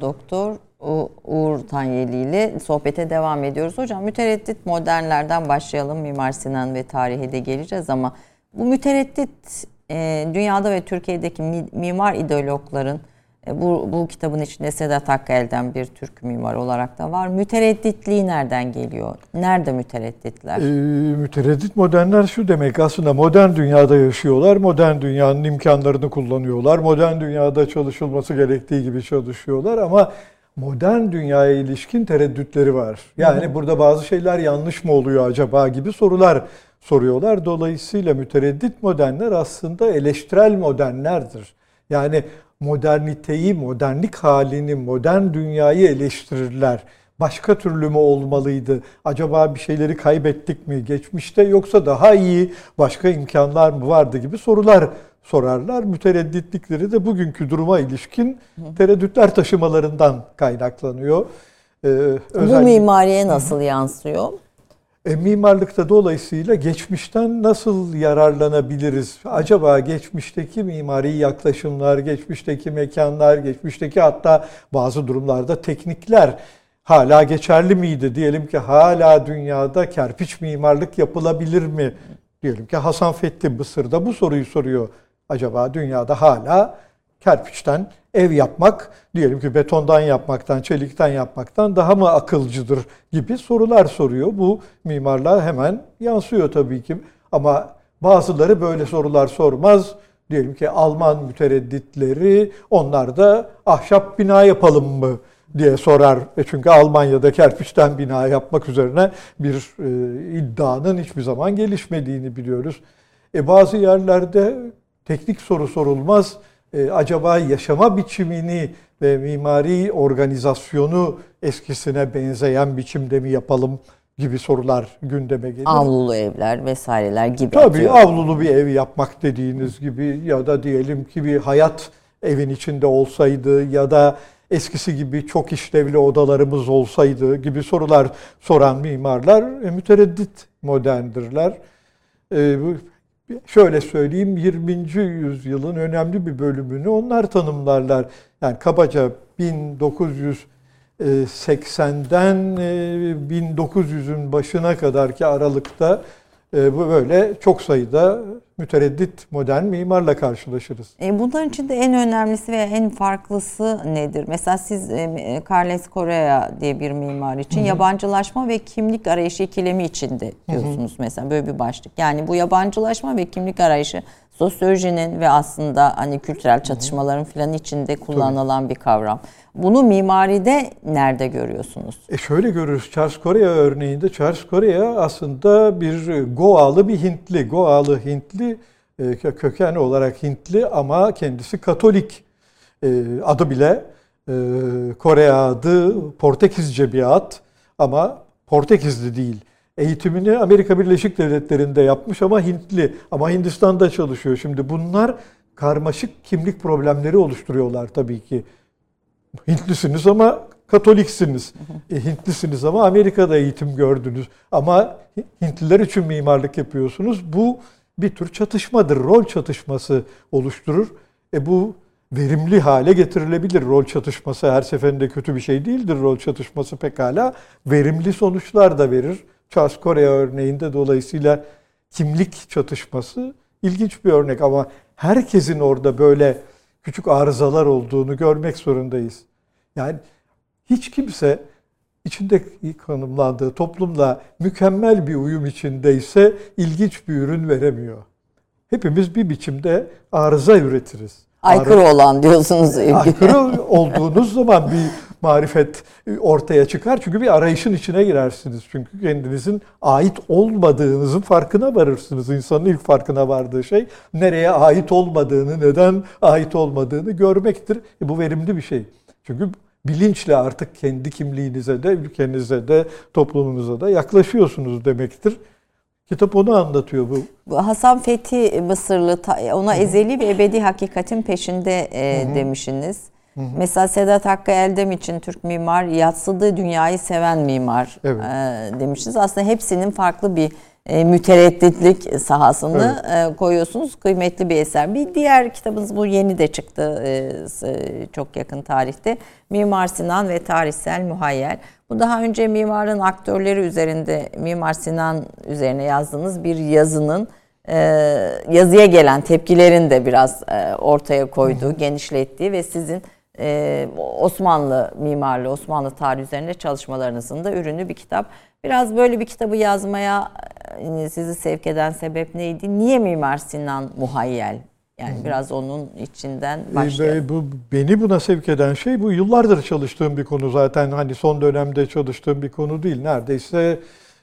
Doktor Uğur Tanyeli ile sohbete devam ediyoruz. Hocam mütereddit modernlerden başlayalım. Mimar Sinan ve tarihe de geleceğiz ama bu mütereddit e, dünyada ve Türkiye'deki mimar ideologların e, bu, bu kitabın içinde Sedat Hakkı'elden bir Türk mimar olarak da var. Müteredditliği nereden geliyor? Nerede müteredditler? E, mütereddit modernler şu demek aslında modern dünyada yaşıyorlar. Modern dünyanın imkanlarını kullanıyorlar. Modern dünyada çalışılması gerektiği gibi çalışıyorlar ama modern dünyaya ilişkin tereddütleri var. Yani burada bazı şeyler yanlış mı oluyor acaba gibi sorular soruyorlar. Dolayısıyla mütereddit modernler aslında eleştirel modernlerdir. Yani moderniteyi, modernlik halini, modern dünyayı eleştirirler. Başka türlü mü olmalıydı? Acaba bir şeyleri kaybettik mi geçmişte yoksa daha iyi başka imkanlar mı vardı gibi sorular sorarlar. Müteredditlikleri de bugünkü duruma ilişkin tereddütler taşımalarından kaynaklanıyor. Ee, özellikle... Bu mimariye nasıl yansıyor? E, mimarlıkta dolayısıyla geçmişten nasıl yararlanabiliriz? Acaba geçmişteki mimari yaklaşımlar, geçmişteki mekanlar, geçmişteki hatta bazı durumlarda teknikler hala geçerli miydi? Diyelim ki hala dünyada kerpiç mimarlık yapılabilir mi? Diyelim ki Hasan Fethi Mısır'da bu soruyu soruyor. Acaba dünyada hala kerpiçten ev yapmak, diyelim ki betondan yapmaktan, çelikten yapmaktan daha mı akılcıdır gibi sorular soruyor. Bu mimarlar hemen yansıyor tabii ki. Ama bazıları böyle sorular sormaz. Diyelim ki Alman müteredditleri onlar da ahşap bina yapalım mı diye sorar. E çünkü Almanya'da kerpiçten bina yapmak üzerine bir e, iddianın hiçbir zaman gelişmediğini biliyoruz. E bazı yerlerde teknik soru sorulmaz e, acaba yaşama biçimini ve mimari organizasyonu eskisine benzeyen biçimde mi yapalım gibi sorular gündeme gelir. Avlulu evler vesaireler gibi. Tabii atıyor. avlulu bir ev yapmak dediğiniz gibi ya da diyelim ki bir hayat evin içinde olsaydı ya da eskisi gibi çok işlevli odalarımız olsaydı gibi sorular soran mimarlar e, mütereddit moderndirler. Şöyle söyleyeyim 20. yüzyılın önemli bir bölümünü onlar tanımlarlar. Yani kabaca 1980'den 1900'ün e, başına kadarki aralıkta e, böyle çok sayıda mütereddit modern mimarla karşılaşırız. E bunların içinde en önemlisi veya en farklısı nedir? Mesela siz e, Carles Correa diye bir mimar için Hı-hı. yabancılaşma ve kimlik arayışı ikilemi içinde diyorsunuz Hı-hı. mesela böyle bir başlık. Yani bu yabancılaşma ve kimlik arayışı sosyolojinin ve aslında hani kültürel çatışmaların filan içinde kullanılan Tabii. bir kavram. Bunu mimaride nerede görüyorsunuz? E şöyle görürüz. Charles Correa örneğinde Charles Correa aslında bir Goalı bir Hintli. Goalı Hintli e, köken olarak Hintli ama kendisi Katolik e, adı bile e, Kore adı Portekizce bir ad ama Portekizli değil. Eğitimini Amerika Birleşik Devletleri'nde yapmış ama Hintli ama Hindistan'da çalışıyor. Şimdi bunlar karmaşık kimlik problemleri oluşturuyorlar tabii ki. Hintlisiniz ama Katoliksiniz. E, Hintlisiniz ama Amerika'da eğitim gördünüz. Ama Hintliler için mimarlık yapıyorsunuz. Bu bir tür çatışmadır, rol çatışması oluşturur. E bu verimli hale getirilebilir. Rol çatışması her seferinde kötü bir şey değildir. Rol çatışması pekala verimli sonuçlar da verir. Charles Korea örneğinde dolayısıyla kimlik çatışması ilginç bir örnek ama herkesin orada böyle küçük arızalar olduğunu görmek zorundayız. Yani hiç kimse içinde konumlandığı toplumla mükemmel bir uyum içindeyse ilginç bir ürün veremiyor. Hepimiz bir biçimde arıza üretiriz. Aykırı olan diyorsunuz. Aykırı olduğunuz zaman bir marifet ortaya çıkar. Çünkü bir arayışın içine girersiniz. Çünkü kendinizin ait olmadığınızın farkına varırsınız. İnsanın ilk farkına vardığı şey nereye ait olmadığını, neden ait olmadığını görmektir. E bu verimli bir şey. Çünkü bilinçle artık kendi kimliğinize de, ülkenize de, toplumunuza da yaklaşıyorsunuz demektir. Kitap onu anlatıyor bu. Hasan Fethi Mısırlı ona ezeli ve ebedi hakikatin peşinde e, demişsiniz. Hı hı. Mesela Sedat Hakkı Eldem için Türk mimar yatsıdığı dünyayı seven mimar evet. e, demiştiniz. Aslında hepsinin farklı bir e, müteredditlik sahasını evet. e, koyuyorsunuz. Kıymetli bir eser. Bir diğer kitabınız bu yeni de çıktı e, çok yakın tarihte. Mimar Sinan ve Tarihsel Muhayyel. Bu daha önce mimarın aktörleri üzerinde Mimar Sinan üzerine yazdığınız bir yazının e, yazıya gelen tepkilerin de biraz e, ortaya koyduğu, genişlettiği ve sizin e, Osmanlı mimarlığı, Osmanlı tarihi üzerinde çalışmalarınızın da ürünü bir kitap. Biraz böyle bir kitabı yazmaya e, sizi sevk eden sebep neydi? Niye Mimar Sinan muhayyel? Yani Hı. biraz onun içinden e, başlayalım. Bu beni buna sevk eden şey bu yıllardır çalıştığım bir konu zaten hani son dönemde çalıştığım bir konu değil. Neredeyse e,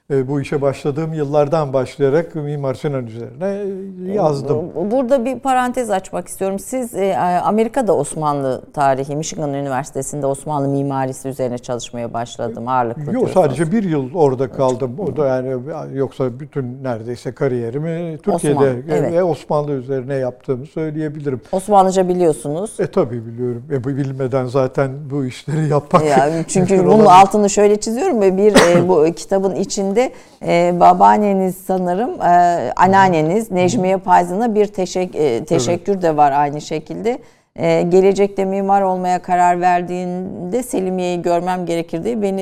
bu işe başladığım yıllardan başlayarak Mimar Sinan üzerine yazdım. Burada bir parantez açmak istiyorum. Siz e, Amerika'da Osmanlı tarihi, Michigan Üniversitesi'nde Osmanlı mimarisi üzerine çalışmaya başladım ağırlıklı. Yok sadece bir yıl orada kaldım. O da yani yoksa bütün neredeyse kariyerimi Türkiye'de Osmanlı, evet. ve Osmanlı üzerine yaptığımı söyleyebilirim. Osmanlıca biliyorsunuz. E tabii biliyorum. E, bilmeden zaten bu işleri yapmak. Yani çünkü bunun altını şöyle çiziyorum ve bir e, bu kitabın içinde de e, babaanneniz sanırım, e, anneanneniz Necmiye Payzın'a bir teşek, e, teşekkür evet. de var aynı şekilde. Ee, gelecekte mimar olmaya karar verdiğinde Selimiye'yi görmem gerekir diye beni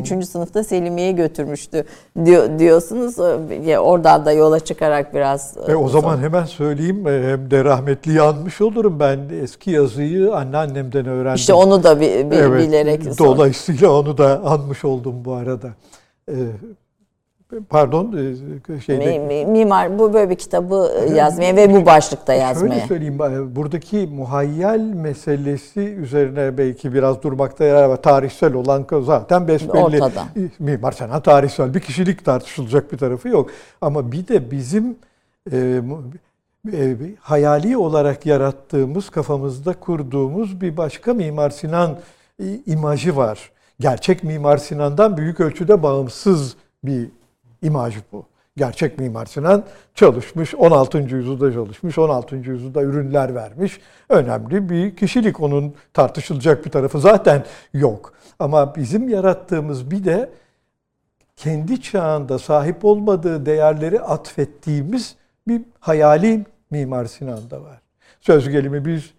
3. Hmm. sınıfta Selimiye'ye götürmüştü diyor, diyorsunuz. Ya oradan da yola çıkarak biraz. E, o zaman hemen söyleyeyim hem de rahmetli anmış olurum ben eski yazıyı anneannemden öğrendim. İşte onu da bi, bi, evet, bilerek. Dolayısıyla onu da anmış oldum bu arada. Ee, pardon e, şeyde mimar bu böyle bir kitabı yazmaya ve bu başlıkta yazmaya. Şöyle söyleyeyim buradaki muhayyel meselesi üzerine belki biraz durmakta yarar var. Tarihsel olan zaten besbelli. Ortada. Mimar Sinan tarihsel bir kişilik tartışılacak bir tarafı yok. Ama bir de bizim e, e, hayali olarak yarattığımız kafamızda kurduğumuz bir başka Mimar Sinan imajı var. Gerçek Mimar Sinan'dan büyük ölçüde bağımsız bir imaj bu. Gerçek Mimar Sinan çalışmış, 16. yüzyılda çalışmış, 16. yüzyılda ürünler vermiş. Önemli bir kişilik. Onun tartışılacak bir tarafı zaten yok. Ama bizim yarattığımız bir de kendi çağında sahip olmadığı değerleri atfettiğimiz bir hayali Mimar Sinan'da var. Söz gelimi biz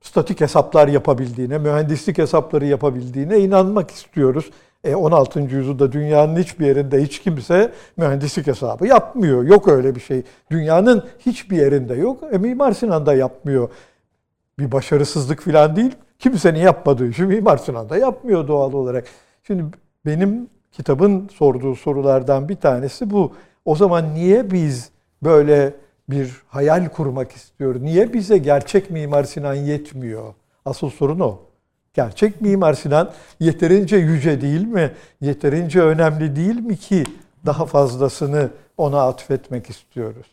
statik hesaplar yapabildiğine, mühendislik hesapları yapabildiğine inanmak istiyoruz. E 16. yüzyılda dünyanın hiçbir yerinde hiç kimse mühendislik hesabı yapmıyor. Yok öyle bir şey. Dünyanın hiçbir yerinde yok. E Mimar Sinan da yapmıyor. Bir başarısızlık falan değil. Kimsenin yapmadığı işi Mimar Sinan da yapmıyor doğal olarak. Şimdi benim kitabın sorduğu sorulardan bir tanesi bu. O zaman niye biz böyle bir hayal kurmak istiyoruz? Niye bize gerçek Mimar Sinan yetmiyor? Asıl sorun o. Gerçek Mimar Sinan yeterince yüce değil mi? Yeterince önemli değil mi ki daha fazlasını ona atfetmek istiyoruz?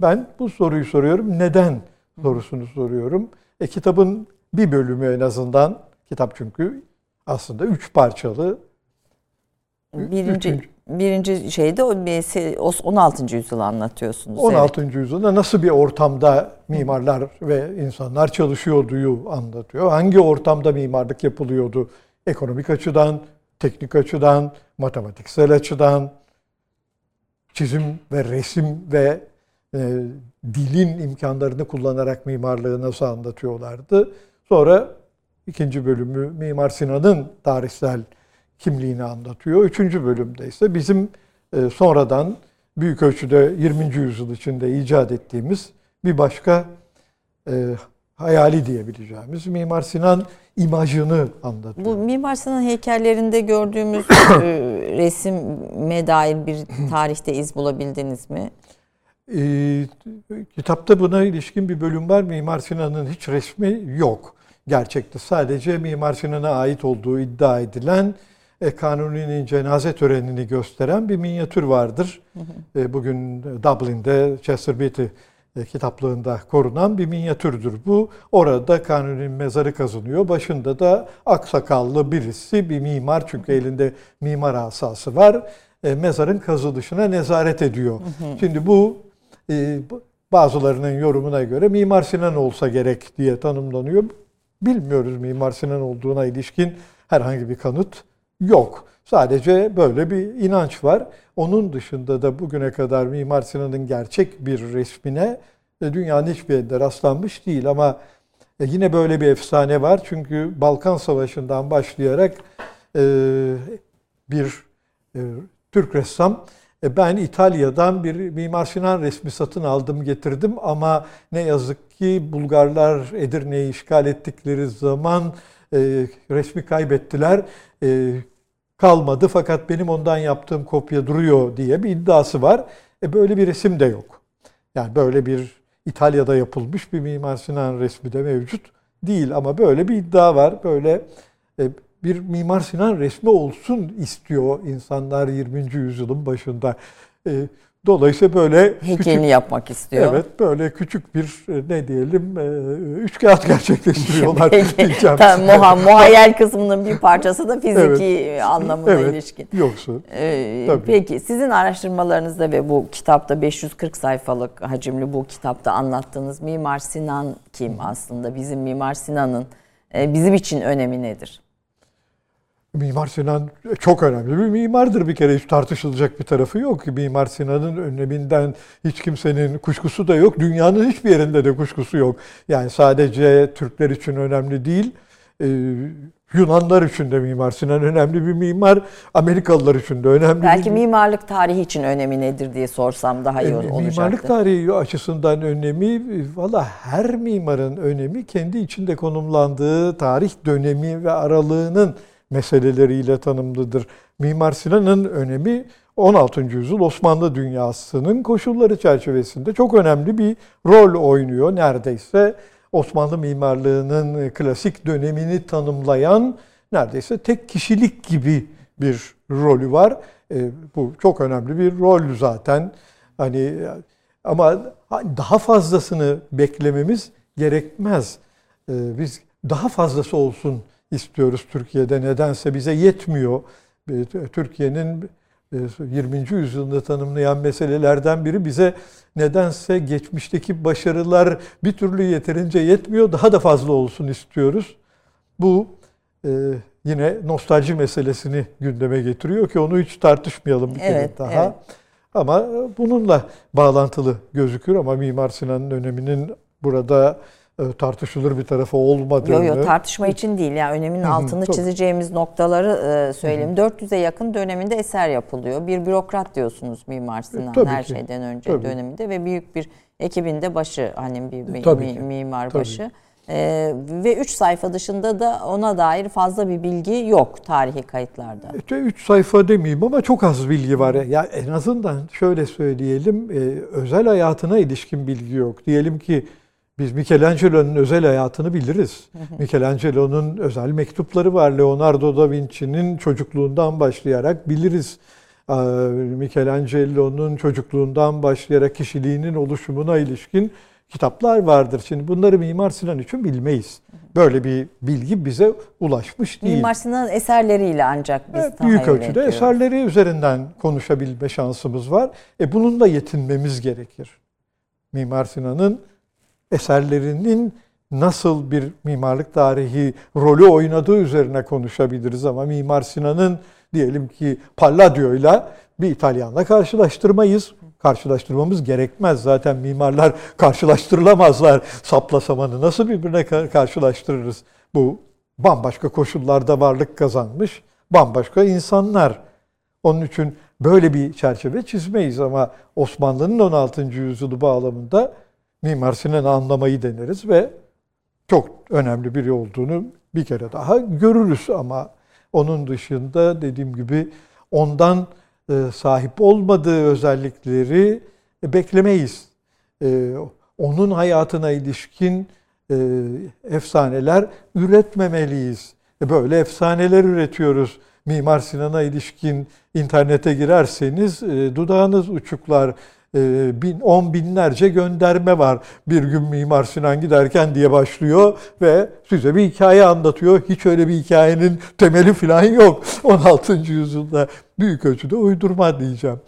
Ben bu soruyu soruyorum. Neden sorusunu soruyorum. E, kitabın bir bölümü en azından, kitap çünkü aslında üç parçalı. Birinci, Üçüncü, birinci şeyde 16. yüzyılı anlatıyorsunuz. 16. Evet. yüzyılda nasıl bir ortamda mimarlar ve insanlar çalışıyorduyu anlatıyor. Hangi ortamda mimarlık yapılıyordu? Ekonomik açıdan, teknik açıdan, matematiksel açıdan, çizim ve resim ve e, dilin imkanlarını kullanarak mimarlığı nasıl anlatıyorlardı. Sonra ikinci bölümü Mimar Sinan'ın tarihsel kimliğini anlatıyor. Üçüncü bölümde ise bizim e, sonradan büyük ölçüde 20. yüzyıl içinde icat ettiğimiz bir başka e, hayali diyebileceğimiz Mimar Sinan imajını anlatıyor. Bu Mimar Sinan heykellerinde gördüğümüz e, resime dair bir tarihte iz bulabildiniz mi? Ee, kitapta buna ilişkin bir bölüm var. Mimar Sinan'ın hiç resmi yok. Gerçekte sadece Mimar Sinan'a ait olduğu iddia edilen e, Kanuni'nin cenaze törenini gösteren bir minyatür vardır. E, bugün Dublin'de Chester Beatty e, kitaplığında korunan bir minyatürdür bu. Orada Kanuni'nin mezarı kazınıyor. Başında da aksakallı birisi bir mimar çünkü elinde mimar asası var. E, mezarın kazılışına nezaret ediyor. Şimdi bu e, bazılarının yorumuna göre Mimar Sinan olsa gerek diye tanımlanıyor. Bilmiyoruz Mimar Sinan olduğuna ilişkin herhangi bir kanıt yok. Sadece böyle bir inanç var. Onun dışında da bugüne kadar Mimar Sinan'ın gerçek bir resmine e, dünyanın hiçbir yerinde rastlanmış değil ama e, yine böyle bir efsane var. Çünkü Balkan Savaşı'ndan başlayarak e, bir Türk ressam ben İtalya'dan bir Mimar Sinan resmi satın aldım getirdim ama ne yazık ki Bulgarlar Edirne'yi işgal ettikleri zaman resmi kaybettiler kalmadı fakat benim ondan yaptığım kopya duruyor diye bir iddiası var. E böyle bir resim de yok. Yani böyle bir İtalya'da yapılmış bir Mimar Sinan resmi de mevcut değil ama böyle bir iddia var. Böyle e, bir Mimar Sinan resmi olsun istiyor insanlar 20. yüzyılın başında. Dolayısıyla böyle heykelini küçük, yapmak istiyor. Evet, böyle küçük bir e, ne diyelim e, üç kağıt gerçekleştiriyorlar. Tamam, muha, muhayyel kısmının bir parçası da fiziki evet. anlamına evet, ilişkin. Yoksa. Ee, peki sizin araştırmalarınızda ve bu kitapta 540 sayfalık hacimli bu kitapta anlattığınız Mimar Sinan kim aslında? Bizim Mimar Sinan'ın e, bizim için önemi nedir? Mimar Sinan çok önemli bir mimardır bir kere hiç tartışılacak bir tarafı yok. Mimar Sinan'ın öneminden hiç kimsenin kuşkusu da yok. Dünyanın hiçbir yerinde de kuşkusu yok. Yani sadece Türkler için önemli değil. Ee, Yunanlar için de Mimar Sinan önemli bir mimar. Amerikalılar için de önemli. Belki bir... mimarlık tarihi için önemi nedir diye sorsam daha iyi e, olacaktı. Mimarlık tarihi açısından önemi, valla her mimarın önemi kendi içinde konumlandığı tarih dönemi ve aralığının meseleleriyle tanımlıdır. Mimar Sinan'ın önemi 16. yüzyıl Osmanlı dünyasının koşulları çerçevesinde çok önemli bir rol oynuyor. Neredeyse Osmanlı mimarlığının klasik dönemini tanımlayan neredeyse tek kişilik gibi bir rolü var. E, bu çok önemli bir rol zaten. Hani ama daha fazlasını beklememiz gerekmez. E, biz daha fazlası olsun istiyoruz Türkiye'de. Nedense bize yetmiyor. E, Türkiye'nin 20. E, yüzyılda tanımlayan meselelerden biri bize nedense geçmişteki başarılar bir türlü yeterince yetmiyor. Daha da fazla olsun istiyoruz. Bu e, yine nostalji meselesini gündeme getiriyor ki onu hiç tartışmayalım bir evet, kere daha. Evet. Ama bununla bağlantılı gözükür ama Mimar Sinan'ın öneminin burada tartışılır bir tarafı olmadığını. Yok yok tartışma için değil. Yani öneminin altını çizeceğimiz noktaları e, söyleyeyim. 400'e yakın döneminde eser yapılıyor. Bir bürokrat diyorsunuz Mimar Sinan Tabii her ki. şeyden önce Tabii. döneminde ve büyük bir ekibinde başı hani bir Tabii mi, mimar Tabii. başı. Ee, ve 3 sayfa dışında da ona dair fazla bir bilgi yok tarihi kayıtlarda. 3 sayfa demeyeyim ama çok az bilgi var. Ya en azından şöyle söyleyelim, e, özel hayatına ilişkin bilgi yok. Diyelim ki biz Michelangelo'nun özel hayatını biliriz. Michelangelo'nun özel mektupları var. Leonardo da Vinci'nin çocukluğundan başlayarak biliriz. Michelangelo'nun çocukluğundan başlayarak kişiliğinin oluşumuna ilişkin kitaplar vardır. Şimdi bunları Mimar Sinan için bilmeyiz. Böyle bir bilgi bize ulaşmış değil. Mimar Sinan'ın eserleriyle ancak biz evet, Büyük ölçüde ediyoruz. eserleri üzerinden konuşabilme şansımız var. E bununla yetinmemiz gerekir. Mimar Sinan'ın eserlerinin nasıl bir mimarlık tarihi rolü oynadığı üzerine konuşabiliriz ama Mimar Sinan'ın diyelim ki Palladio'yla bir İtalyanla karşılaştırmayız. karşılaştırmamız gerekmez. Zaten mimarlar karşılaştırılamazlar. Sapla samanı nasıl birbirine ka- karşılaştırırız? Bu bambaşka koşullarda varlık kazanmış bambaşka insanlar. Onun için böyle bir çerçeve çizmeyiz ama Osmanlı'nın 16. yüzyılı bağlamında Mimar Sinan'ı anlamayı deneriz ve çok önemli biri olduğunu bir kere daha görürüz ama onun dışında dediğim gibi ondan e, sahip olmadığı özellikleri beklemeyiz. E, onun hayatına ilişkin e, efsaneler üretmemeliyiz. E, Böyle efsaneler üretiyoruz. Mimar Sinan'a ilişkin internete girerseniz e, dudağınız uçuklar. E, bin, on binlerce gönderme var. Bir gün Mimar Sinan giderken diye başlıyor ve size bir hikaye anlatıyor. Hiç öyle bir hikayenin temeli falan yok. 16. yüzyılda büyük ölçüde uydurma diyeceğim.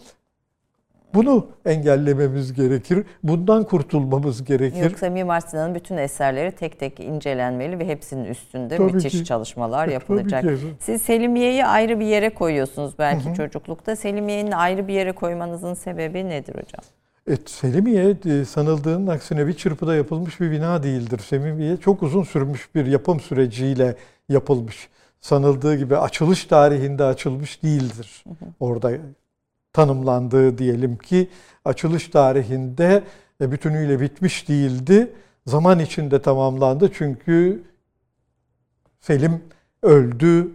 Bunu engellememiz gerekir. Bundan kurtulmamız gerekir. Yoksa Mimar Sinan'ın bütün eserleri tek tek incelenmeli ve hepsinin üstünde Tabii müthiş ki. çalışmalar Tabii yapılacak. ki. Siz Selimiye'yi ayrı bir yere koyuyorsunuz belki çocuklukta. Selimiye'nin ayrı bir yere koymanızın sebebi nedir hocam? Evet, Selimiye e, sanıldığının aksine bir çırpıda yapılmış bir bina değildir. Selimiye çok uzun sürmüş bir yapım süreciyle yapılmış. Sanıldığı gibi açılış tarihinde açılmış değildir. Orada tanımlandığı diyelim ki açılış tarihinde e, bütünüyle bitmiş değildi. Zaman içinde tamamlandı çünkü Selim öldü.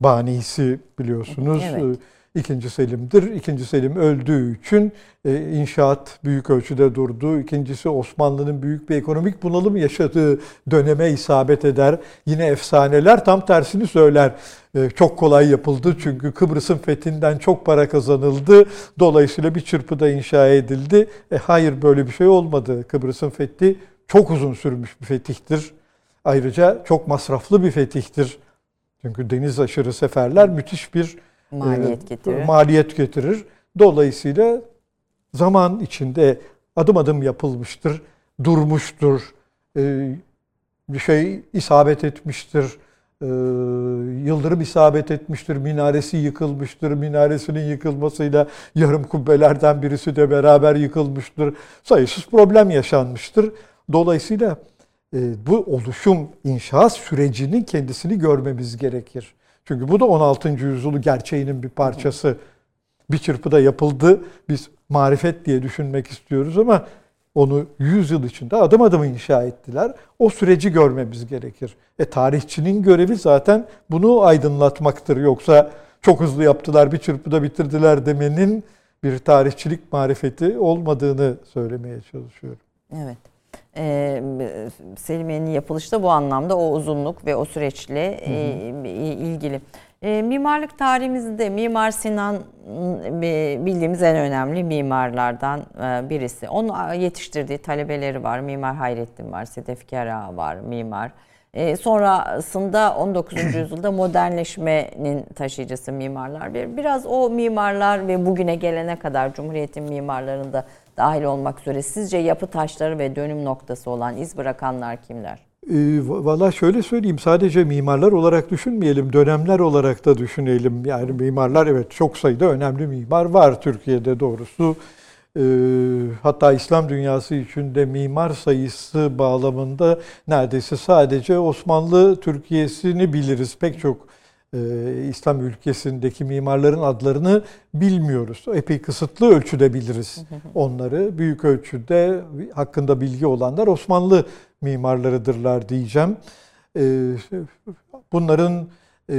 Banisi biliyorsunuz. Evet. E, İkinci Selim'dir. İkinci Selim öldüğü için e, inşaat büyük ölçüde durdu. İkincisi Osmanlı'nın büyük bir ekonomik bunalım yaşadığı döneme isabet eder. Yine efsaneler tam tersini söyler. E, Çok kolay yapıldı çünkü Kıbrıs'ın fethinden çok para kazanıldı. Dolayısıyla bir çırpıda inşa edildi. E, hayır böyle bir şey olmadı. Kıbrıs'ın fethi çok uzun sürmüş bir fetihtir. Ayrıca çok masraflı bir fetihtir. Çünkü deniz aşırı seferler müthiş bir Maliyet e, getirir. maliyet getirir. Dolayısıyla zaman içinde adım adım yapılmıştır, durmuştur, e, bir şey isabet etmiştir, e, yıldırım isabet etmiştir, minaresi yıkılmıştır, minaresinin yıkılmasıyla yarım kubbelerden birisi de beraber yıkılmıştır, sayısız problem yaşanmıştır. Dolayısıyla e, bu oluşum, inşaat sürecinin kendisini görmemiz gerekir. Çünkü bu da 16. yüzyılı gerçeğinin bir parçası. Bir çırpıda yapıldı. Biz marifet diye düşünmek istiyoruz ama onu 100 yıl içinde adım adım inşa ettiler. O süreci görmemiz gerekir. E tarihçinin görevi zaten bunu aydınlatmaktır. Yoksa çok hızlı yaptılar, bir çırpıda bitirdiler demenin bir tarihçilik marifeti olmadığını söylemeye çalışıyorum. Evet. Ee, Selimiye'nin yapılışı da bu anlamda o uzunluk ve o süreçle e, ilgili. E, mimarlık tarihimizde Mimar Sinan e, bildiğimiz en önemli mimarlardan e, birisi. Onun yetiştirdiği talebeleri var. Mimar Hayrettin var, Sedef Kera var, mimar. E, sonrasında 19. yüzyılda modernleşmenin taşıyıcısı mimarlar. Bir, biraz o mimarlar ve bugüne gelene kadar Cumhuriyet'in mimarlarında dahil olmak üzere sizce yapı taşları ve dönüm noktası olan iz bırakanlar kimler? E, Valla şöyle söyleyeyim sadece mimarlar olarak düşünmeyelim, dönemler olarak da düşünelim. Yani mimarlar evet çok sayıda önemli mimar var Türkiye'de doğrusu. E, hatta İslam dünyası içinde mimar sayısı bağlamında neredeyse sadece Osmanlı Türkiye'sini biliriz. Pek çok e, İslam ülkesindeki mimarların adlarını bilmiyoruz. Epey kısıtlı ölçüde biliriz onları. Büyük ölçüde hakkında bilgi olanlar Osmanlı mimarlarıdırlar diyeceğim. E, bunların e,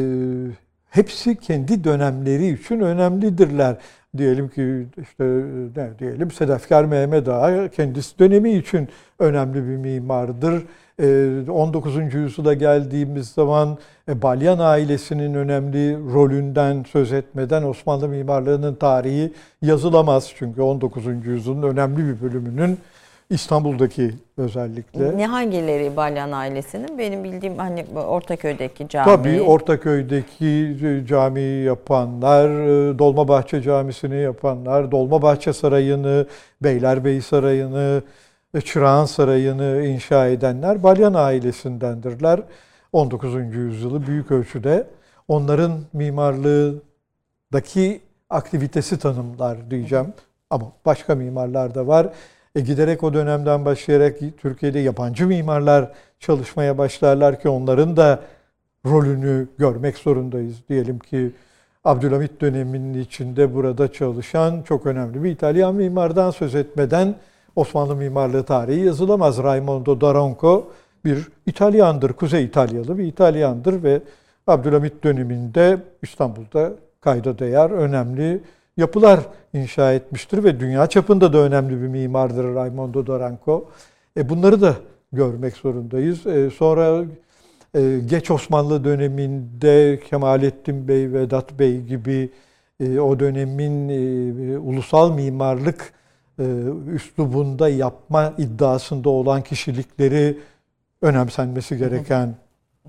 hepsi kendi dönemleri için önemlidirler. Diyelim ki işte ne diyelim Sedefkar Mehmet Ağa kendisi dönemi için önemli bir mimardır. 19. yüzyıla geldiğimiz zaman Balyan ailesinin önemli rolünden söz etmeden Osmanlı mimarlığının tarihi yazılamaz. Çünkü 19. yüzyılın önemli bir bölümünün İstanbul'daki özellikle. Ne hangileri Balyan ailesinin? Benim bildiğim hani Ortaköy'deki cami. Tabii Ortaköy'deki camiyi yapanlar, Dolmabahçe Camisi'ni yapanlar, Dolmabahçe Sarayı'nı, Beylerbeyi Sarayı'nı, Çırağan Sarayı'nı inşa edenler Balyan ailesindendirler. 19. yüzyılı büyük ölçüde onların mimarlığındaki aktivitesi tanımlar diyeceğim. Ama başka mimarlar da var. E giderek o dönemden başlayarak Türkiye'de yabancı mimarlar çalışmaya başlarlar ki onların da rolünü görmek zorundayız. Diyelim ki Abdülhamit döneminin içinde burada çalışan çok önemli bir İtalyan mimardan söz etmeden Osmanlı mimarlığı tarihi yazılamaz. Raimondo Daronco bir İtalyandır, Kuzey İtalyalı bir İtalyandır ve Abdülhamit döneminde İstanbul'da kayda değer önemli yapılar inşa etmiştir ve dünya çapında da önemli bir mimardır Raimondo Daronco. E bunları da görmek zorundayız. E sonra e, geç Osmanlı döneminde Kemalettin Bey, Vedat Bey gibi e, o dönemin e, ulusal mimarlık e, üslubunda yapma iddiasında olan kişilikleri önemsenmesi gereken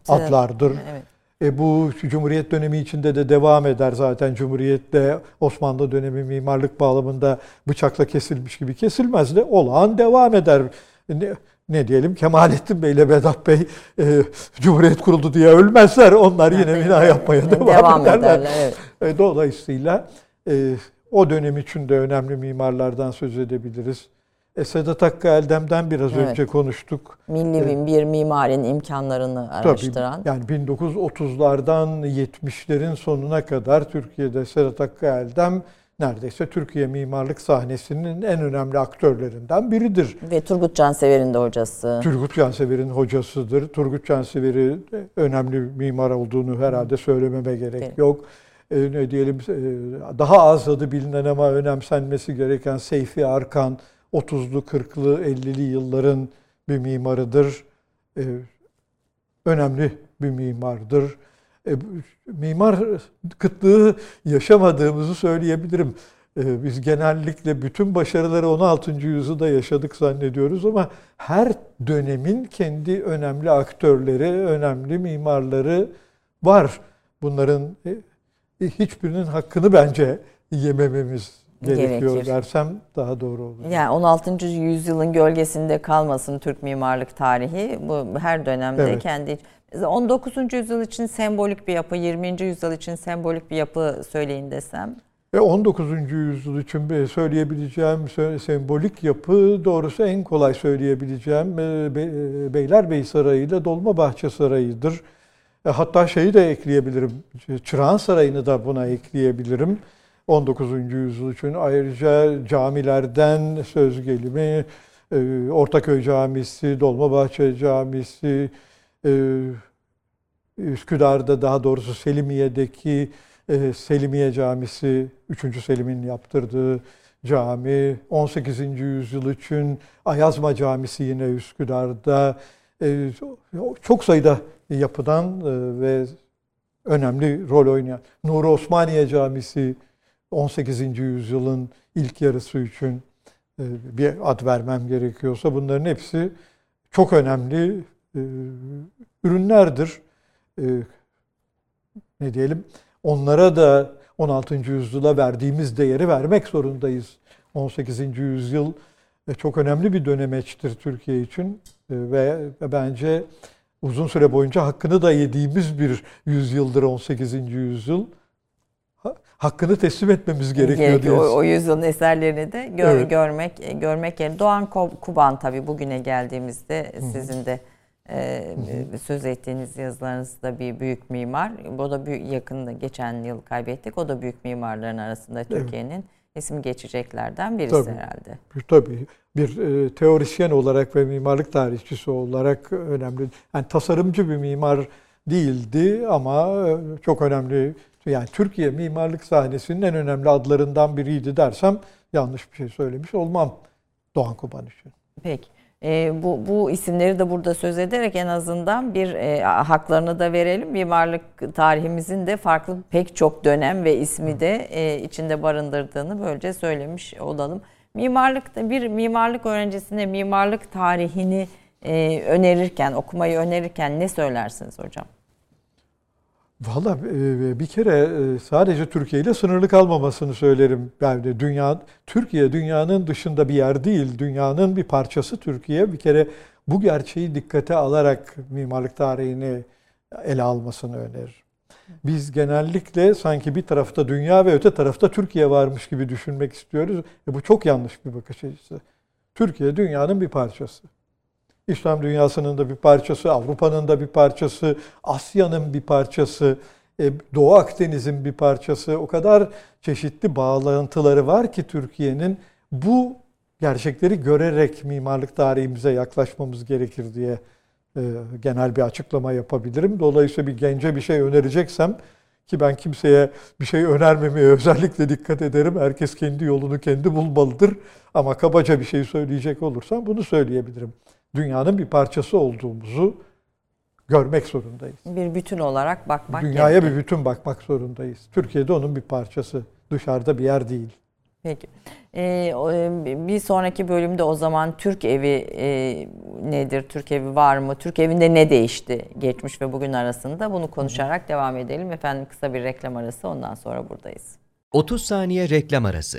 adlardır. Evet. E bu Cumhuriyet dönemi içinde de devam eder zaten. Cumhuriyet'te Osmanlı dönemi mimarlık bağlamında bıçakla kesilmiş gibi kesilmez de olağan devam eder. Ne, ne diyelim Kemalettin Bey ile Vedat Bey e, Cumhuriyet kuruldu diye ölmezler. Onlar yine Evet, bina yapmaya devam, devam ederler. ederler, evet. E, dolayısıyla e, o dönem için de önemli mimarlardan söz edebiliriz. E, Sedat Hakkı Eldem'den biraz Evet. önce konuştuk. Milli bir mimarin imkanlarını araştıran. Tabii, yani 1930'lardan 70'lerin sonuna kadar Türkiye'de Sedat Hakkı Eldem neredeyse Türkiye mimarlık sahnesinin en önemli aktörlerinden biridir. Ve Turgut Cansever'in de hocası. Turgut Cansever'in hocasıdır. Turgut Cansever'i önemli mimar olduğunu herhalde söylememe gerek Evet. yok. E, ne diyelim e, daha az adı bilinen ama önemsenmesi gereken Seyfi Arkan 30'lu 40'lı 50'li yılların bir mimarıdır. E, önemli bir mimardır. E, mimar kıtlığı yaşamadığımızı söyleyebilirim. E, biz genellikle bütün başarıları 16. yüzyılda yaşadık zannediyoruz ama her dönemin kendi önemli aktörleri, önemli mimarları var. Bunların e, hiçbirinin hakkını bence yemememiz gerekiyor Gerekir. dersem daha doğru olur. Yani 16. yüzyılın gölgesinde kalmasın Türk mimarlık tarihi. Bu her dönemde Evet. kendi 19. yüzyıl için sembolik bir yapı, 20. yüzyıl için sembolik bir yapı söyleyin desem. Ve 19. yüzyıl için söyleyebileceğim sö- sembolik yapı doğrusu en kolay söyleyebileceğim e, e, Beylerbeyi Sarayı ile Dolmabahçe Sarayı'dır. E, Hatta şeyi de ekleyebilirim. Çırağan Sarayı'nı da buna ekleyebilirim. 19. yüzyıl için ayrıca camilerden söz gelimi e, Ortaköy Camisi, Dolmabahçe Camisi, e, Üsküdar'da daha doğrusu Selimiye'deki e, Selimiye Camisi 3. Selim'in yaptırdığı cami. 18. yüzyıl için Ayazma Camisi yine Üsküdar'da. Çok sayıda yapıdan ve önemli rol oynayan. Nuri Osmaniye Camisi 18. yüzyılın ilk yarısı için e, bir ad vermem gerekiyorsa bunların hepsi çok önemli e, ürünlerdir. E, ne diyelim? Onlara da 16. yüzyıla verdiğimiz değeri vermek zorundayız. 18. yüzyıl çok önemli bir dönemeçtir Türkiye için ve bence uzun süre boyunca hakkını da yediğimiz bir yüzyıldır 18. yüzyıl. Ha- Hakkını teslim etmemiz gerekiyor, Gerekiyor. diye. O, o yüzyılın eserlerini de gör- Evet. görmek e, görmek yerine. Doğan Kuban tabii bugüne geldiğimizde sizin de e, söz ettiğiniz yazılarınızda bir büyük mimar. O da büyük, yakında geçen yıl kaybettik. O da büyük mimarların arasında Türkiye'nin isim geçeceklerden birisi Tabii. herhalde. Tabii bir e, teorisyen olarak ve mimarlık tarihçisi olarak önemli. Yani tasarımcı bir mimar değildi ama e, çok önemli. Yani Türkiye mimarlık sahnesinin en önemli adlarından biriydi dersem yanlış bir şey söylemiş olmam Doğan Kuban için. Peki. E, bu, bu isimleri de burada söz ederek en azından bir e, haklarını da verelim. Mimarlık tarihimizin de farklı pek çok dönem ve ismi de e, içinde barındırdığını böylece söylemiş olalım. Mimarlık bir mimarlık öğrencisine mimarlık tarihini e, önerirken, okumayı önerirken ne söylersiniz hocam? Valla e, bir kere e, sadece Türkiye ile sınırlı kalmamasını söylerim. Yani dünya Türkiye dünyanın dışında bir yer değil. Dünyanın bir parçası Türkiye. Bir kere bu gerçeği dikkate alarak mimarlık tarihini ele almasını öneririm. Biz genellikle sanki bir tarafta dünya ve öte tarafta Türkiye varmış gibi düşünmek istiyoruz. E bu çok yanlış bir bakış açısı. Türkiye dünyanın bir parçası. İslam dünyasının da bir parçası, Avrupa'nın da bir parçası, Asya'nın bir parçası, e, Doğu Akdeniz'in bir parçası. O kadar çeşitli bağlantıları var ki Türkiye'nin bu gerçekleri görerek mimarlık tarihimize yaklaşmamız gerekir diye e, genel bir açıklama yapabilirim. Dolayısıyla bir gence bir şey önereceksem ki ben kimseye bir şey önermemeye özellikle dikkat ederim. Herkes kendi yolunu kendi bulmalıdır. Ama kabaca bir şey söyleyecek olursam bunu söyleyebilirim. Dünyanın bir parçası olduğumuzu görmek zorundayız. Bir bütün olarak bakmak Dünyaya gerekir. bir bütün bakmak zorundayız. Türkiye'de onun bir parçası. Dışarıda bir yer değil. Peki. Ee, e, bir sonraki bölümde o zaman Türk evi e, nedir? Türk evi var mı? Türk evinde ne değişti geçmiş ve bugün arasında? Bunu konuşarak devam edelim. Efendim kısa bir reklam arası ondan sonra buradayız. 30 saniye reklam arası.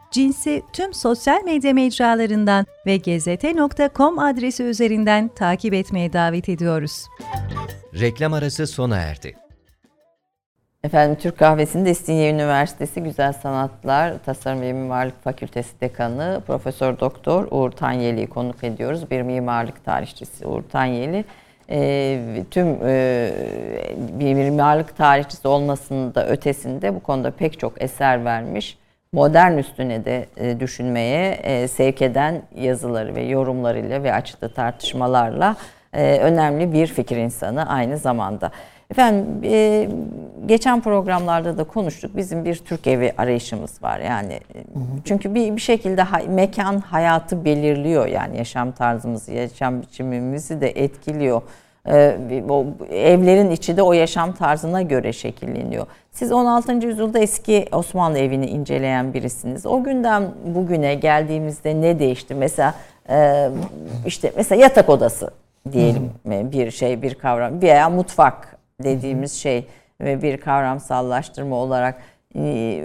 Cins'i tüm sosyal medya mecralarından ve gezete.com adresi üzerinden takip etmeye davet ediyoruz. Reklam arası sona erdi. Efendim Türk Kahvesi'nde İstinye Üniversitesi Güzel Sanatlar Tasarım ve Mimarlık Fakültesi Dekanı Profesör Doktor Uğur Tanyeli'yi konuk ediyoruz. Bir mimarlık tarihçisi Uğur Tanyeli. E, tüm e, bir mimarlık tarihçisi olmasının da ötesinde bu konuda pek çok eser vermiş. Modern üstüne de e, düşünmeye e, sevk eden yazıları ve yorumlarıyla ve açtığı tartışmalarla e, önemli bir fikir insanı aynı zamanda. Efendim geçen programlarda da konuştuk. Bizim bir Türk evi arayışımız var. Yani çünkü bir bir şekilde mekan hayatı belirliyor. Yani yaşam tarzımızı, yaşam biçimimizi de etkiliyor. E, o evlerin içi de o yaşam tarzına göre şekilleniyor. Siz 16. yüzyılda eski Osmanlı evini inceleyen birisiniz. O günden bugüne geldiğimizde ne değişti? Mesela e, işte mesela yatak odası diyelim e, bir şey bir kavram veya mutfak dediğimiz şey ve bir kavramsallaştırma olarak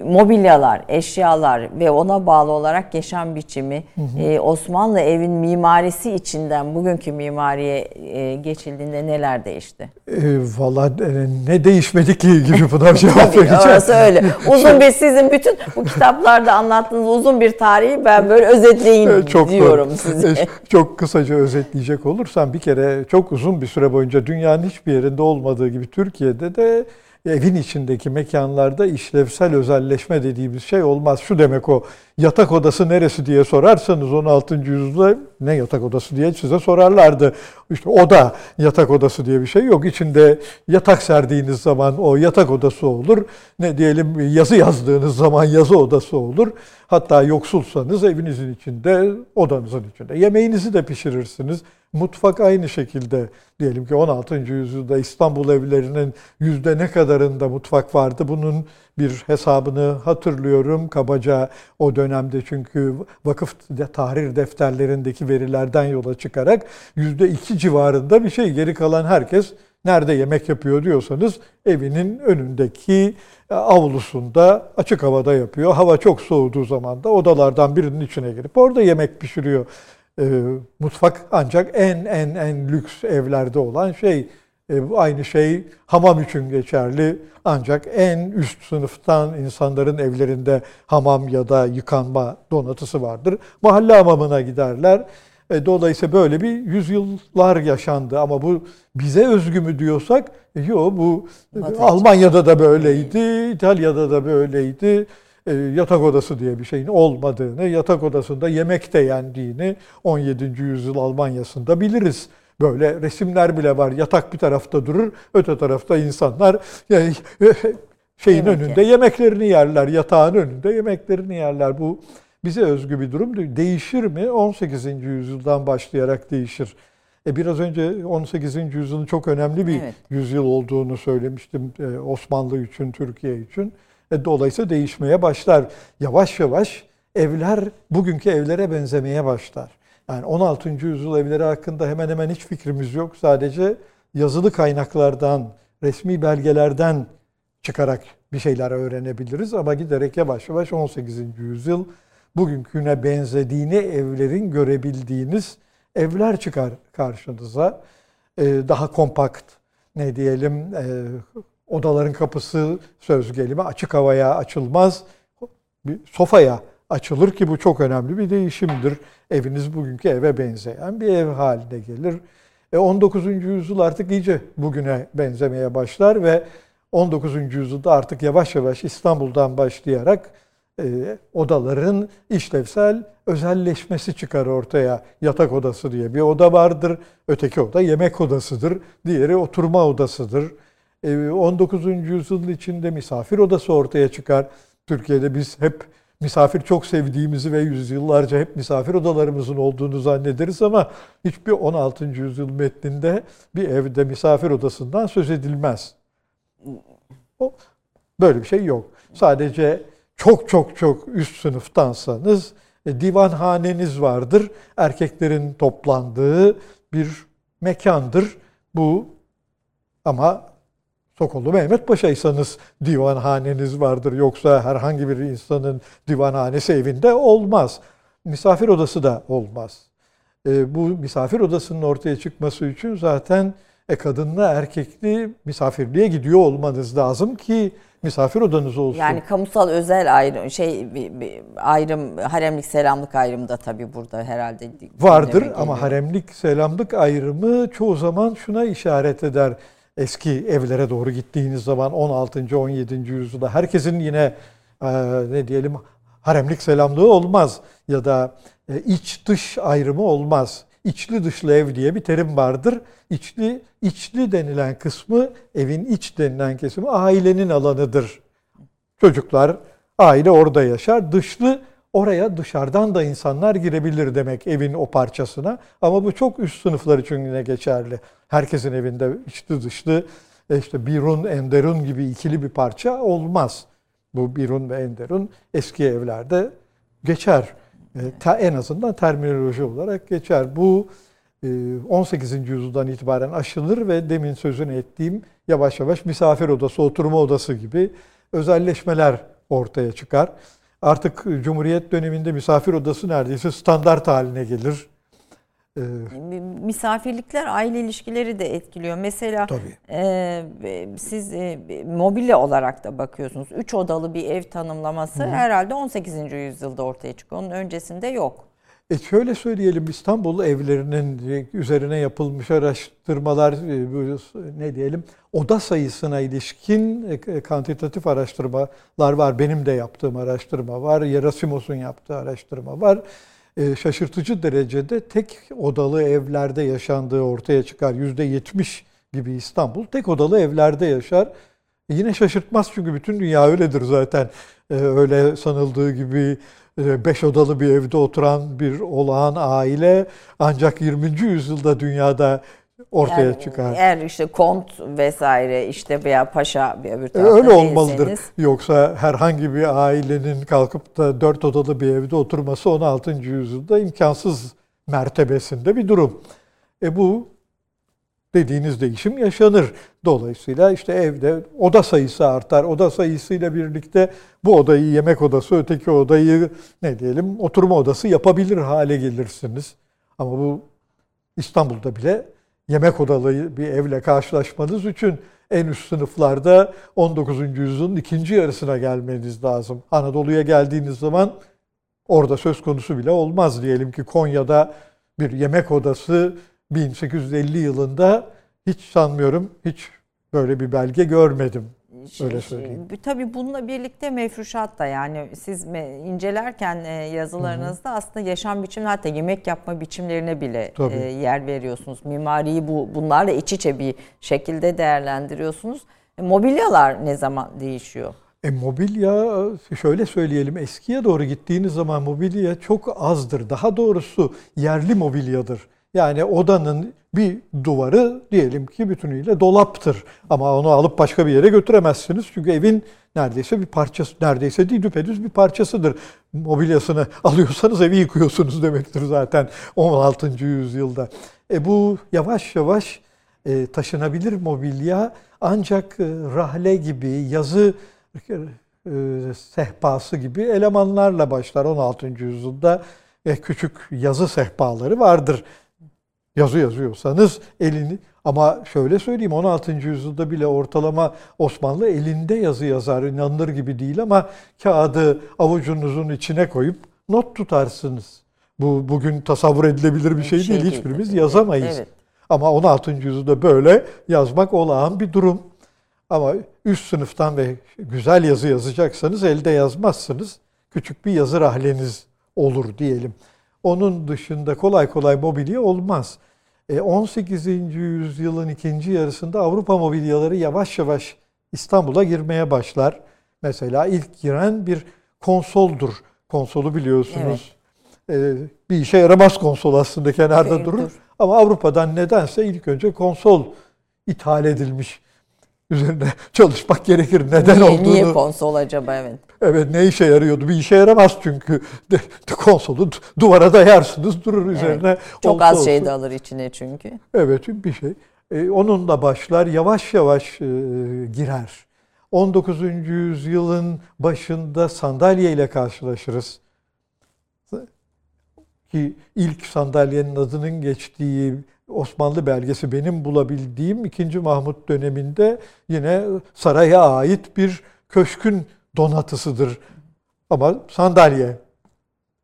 mobilyalar, eşyalar ve ona bağlı olarak yaşam biçimi e, Osmanlı evin mimarisi içinden bugünkü mimariye e, geçildiğinde neler değişti? E, Valla e, ne değişmedi ki gibi buna cevap Tabii vereceğim. orası öyle. Uzun bir sizin bütün bu kitaplarda anlattığınız uzun bir tarihi ben böyle özetleyin çok diyorum size. E, Çok kısaca özetleyecek olursam bir kere çok uzun bir süre boyunca dünyanın hiçbir yerinde olmadığı gibi Türkiye'de de evin içindeki mekanlarda işlevsel özelleşme dediğimiz şey olmaz. Şu demek o yatak odası neresi diye sorarsanız 16. yüzyılda ne yatak odası diye size sorarlardı. İşte oda yatak odası diye bir şey yok. İçinde yatak serdiğiniz zaman o yatak odası olur. Ne diyelim yazı yazdığınız zaman yazı odası olur. Hatta yoksulsanız evinizin içinde, odanızın içinde. Yemeğinizi de pişirirsiniz. Mutfak aynı şekilde diyelim ki 16. yüzyılda İstanbul evlerinin yüzde ne kadarında mutfak vardı. Bunun bir hesabını hatırlıyorum kabaca o dönemde çünkü vakıf tahrir defterlerindeki verilerden yola çıkarak yüzde iki civarında bir şey. Geri kalan herkes nerede yemek yapıyor diyorsanız evinin önündeki avlusunda açık havada yapıyor. Hava çok soğuduğu zaman da odalardan birinin içine girip orada yemek pişiriyor. E, mutfak ancak en en en lüks evlerde olan şey. E, aynı şey hamam için geçerli. Ancak en üst sınıftan insanların evlerinde hamam ya da yıkanma donatısı vardır. Mahalle hamamına giderler. E, dolayısıyla böyle bir yüzyıllar yaşandı ama bu bize özgü mü diyorsak yok bu Batı Almanya'da da böyleydi, İtalya'da da böyleydi. E, yatak odası diye bir şeyin olmadığını, yatak odasında yemek de yendiğini 17. yüzyıl Almanya'sında biliriz. Böyle resimler bile var. Yatak bir tarafta durur, öte tarafta insanlar yani, şeyin Yemek önünde yemeklerini yerler, yatağın önünde yemeklerini yerler. Bu bize özgü bir durum değil. Değişir mi? 18. yüzyıldan başlayarak değişir. E biraz önce 18. yüzyılın çok önemli bir Evet. yüzyıl olduğunu söylemiştim e, Osmanlı için, Türkiye için. E, dolayısıyla değişmeye başlar. Yavaş yavaş evler bugünkü evlere benzemeye başlar. Yani 16. yüzyıl evleri hakkında hemen hemen hiç fikrimiz yok. Sadece yazılı kaynaklardan, resmi belgelerden çıkarak bir şeyler öğrenebiliriz. Ama giderek yavaş yavaş 18. yüzyıl bugünküne benzediğini evlerin görebildiğiniz evler çıkar karşınıza. Ee, daha kompakt ne diyelim e, odaların kapısı söz gelimi açık havaya açılmaz. Bir sofaya açılır ki bu çok önemli bir değişimdir. Eviniz bugünkü eve benzeyen bir ev haline gelir. E 19. yüzyıl artık iyice bugüne benzemeye başlar ve 19. yüzyılda artık yavaş yavaş İstanbul'dan başlayarak e, odaların işlevsel özelleşmesi çıkar ortaya. Yatak odası diye bir oda vardır. Öteki oda yemek odasıdır. Diğeri oturma odasıdır. E, 19. yüzyılın içinde misafir odası ortaya çıkar. Türkiye'de biz hep misafir çok sevdiğimizi ve yüzyıllarca hep misafir odalarımızın olduğunu zannederiz ama hiçbir 16. yüzyıl metninde bir evde misafir odasından söz edilmez. O, böyle bir şey yok. Sadece çok çok çok üst sınıftansanız e, divanhaneniz vardır. Erkeklerin toplandığı bir mekandır. Bu ama Sokollu Mehmet Paşa'ysanız divanhaneniz vardır. Yoksa herhangi bir insanın divanhanesi evinde olmaz. Misafir odası da olmaz. E, bu misafir odasının ortaya çıkması için zaten e, kadınla erkekli misafirliğe gidiyor olmanız lazım ki misafir odanız olsun. Yani kamusal özel ayrım şey bir- bir ayrım haremlik selamlık ayrımı da tabii burada herhalde Vardır ama haremlik selamlık ayrımı çoğu zaman şuna işaret eder. Eski evlere doğru gittiğiniz zaman 16. 17. yüzyılda herkesin yine e, ne diyelim haremlik selamlığı olmaz ya da e, iç dış ayrımı olmaz. İçli dışlı ev diye bir terim vardır. İçli içli denilen kısmı evin iç denilen kesimi ailenin alanıdır. Çocuklar, aile orada yaşar. Dışlı oraya dışarıdan da insanlar girebilir demek evin o parçasına. Ama bu çok üst sınıflar için yine geçerli. Herkesin evinde içli dışlı e, işte birun, enderun gibi ikili bir parça olmaz. Bu birun ve enderun eski evlerde geçer. E, te- en azından terminoloji olarak geçer. Bu e, 18. yüzyıldan itibaren aşılır ve demin sözünü ettiğim yavaş yavaş misafir odası, oturma odası gibi özelleşmeler ortaya çıkar. Artık Cumhuriyet döneminde misafir odası neredeyse standart haline gelir. E, misafirlikler aile ilişkileri de etkiliyor. Mesela Tabii. e, siz e, mobilya olarak da bakıyorsunuz. Üç odalı bir ev tanımlaması herhalde 18. yüzyılda ortaya çıkıyor. Onun öncesinde yok. E şöyle söyleyelim İstanbul evlerinin üzerine yapılmış araştırmalar e, ne diyelim oda sayısına ilişkin e, kantitatif araştırmalar var. Benim de yaptığım araştırma var. Yerasimos'un yaptığı araştırma var. E, Şaşırtıcı derecede tek odalı evlerde yaşandığı ortaya çıkar. Yüzde yetmiş gibi İstanbul tek odalı evlerde yaşar. E, Yine şaşırtmaz çünkü bütün dünya öyledir zaten. E, Öyle sanıldığı gibi beş odalı bir evde oturan bir olağan aile ancak 20. yüzyılda dünyada ortaya Yani çıkar. Eğer işte kont vesaire işte veya paşa bir öbür E, tarafta Öyle olmalıdır. değilseniz- Yoksa herhangi bir ailenin kalkıp da dört odalı bir evde oturması 16. yüzyılda imkansız mertebesinde bir durum. E bu dediğiniz değişim yaşanır. Dolayısıyla işte evde oda sayısı artar. Oda sayısıyla birlikte bu odayı yemek odası, öteki odayı ne diyelim oturma odası yapabilir hale gelirsiniz. Ama bu İstanbul'da bile yemek odalı bir evle karşılaşmanız için en üst sınıflarda 19. yüzyılın ikinci yarısına gelmeniz lazım. Anadolu'ya geldiğiniz zaman orada söz konusu bile olmaz. Diyelim ki Konya'da bir yemek odası 1850 yılında hiç sanmıyorum hiç böyle bir belge görmedim. Öyle söyleyeyim. Şey, Tabii bununla birlikte mefruşat da yani siz incelerken e, yazılarınızda aslında yaşam biçimi hatta yemek yapma biçimlerine bile Tabii. e, yer veriyorsunuz. Mimariyi bu bunlarla iç içe bir şekilde değerlendiriyorsunuz. E, Mobilyalar ne zaman değişiyor? E, mobilya şöyle söyleyelim eskiye doğru gittiğiniz zaman mobilya çok azdır. Daha doğrusu yerli mobilyadır. Yani odanın bir duvarı diyelim ki bütünüyle dolaptır. Ama onu alıp başka bir yere götüremezsiniz. Çünkü evin neredeyse bir parçası, neredeyse değil düpedüz bir parçasıdır. Mobilyasını alıyorsanız evi yıkıyorsunuz demektir zaten 16. yüzyılda. E bu yavaş yavaş e, taşınabilir mobilya ancak e, rahle gibi yazı e, sehpası gibi elemanlarla başlar 16. yüzyılda küçük yazı sehpaları vardır. Yazı yazıyorsanız elini ama şöyle söyleyeyim 16. yüzyılda bile ortalama Osmanlı elinde yazı yazar. inanılır gibi değil ama kağıdı avucunuzun içine koyup not tutarsınız. Bu bugün tasavvur edilebilir bir şey, şey değil. değil Hiçbirimiz tabii. yazamayız. Evet. Ama 16. yüzyılda böyle yazmak olağan bir durum. Ama üst sınıftan ve güzel yazı yazacaksanız elde yazmazsınız. Küçük bir yazı rahleniz olur diyelim. Onun dışında kolay kolay mobilya olmaz. E, 18. yüzyılın ikinci yarısında Avrupa mobilyaları yavaş yavaş İstanbul'a girmeye başlar. Mesela ilk giren bir konsoldur. Konsolu biliyorsunuz. E, bir işe yaramaz konsol aslında kenarda Hayır, durur. dur. Ama Avrupa'dan nedense ilk önce konsol ithal edilmiş. Üzerine çalışmak gerekir. Neden niye, olduğunu. niye konsol acaba evet. Evet ne işe yarıyordu? Bir işe yaramaz çünkü. De, de konsolu du- duvara dayarsınız durur üzerine. Çok az şey de alır içine çünkü. Evet bir şey. E, onunla başlar yavaş yavaş e, girer. 19. yüzyılın başında sandalye ile karşılaşırız. Ki ilk sandalyenin adının geçtiği Osmanlı belgesi benim bulabildiğim 2. Mahmut döneminde yine saraya ait bir köşkün donatısıdır. Ama sandalye.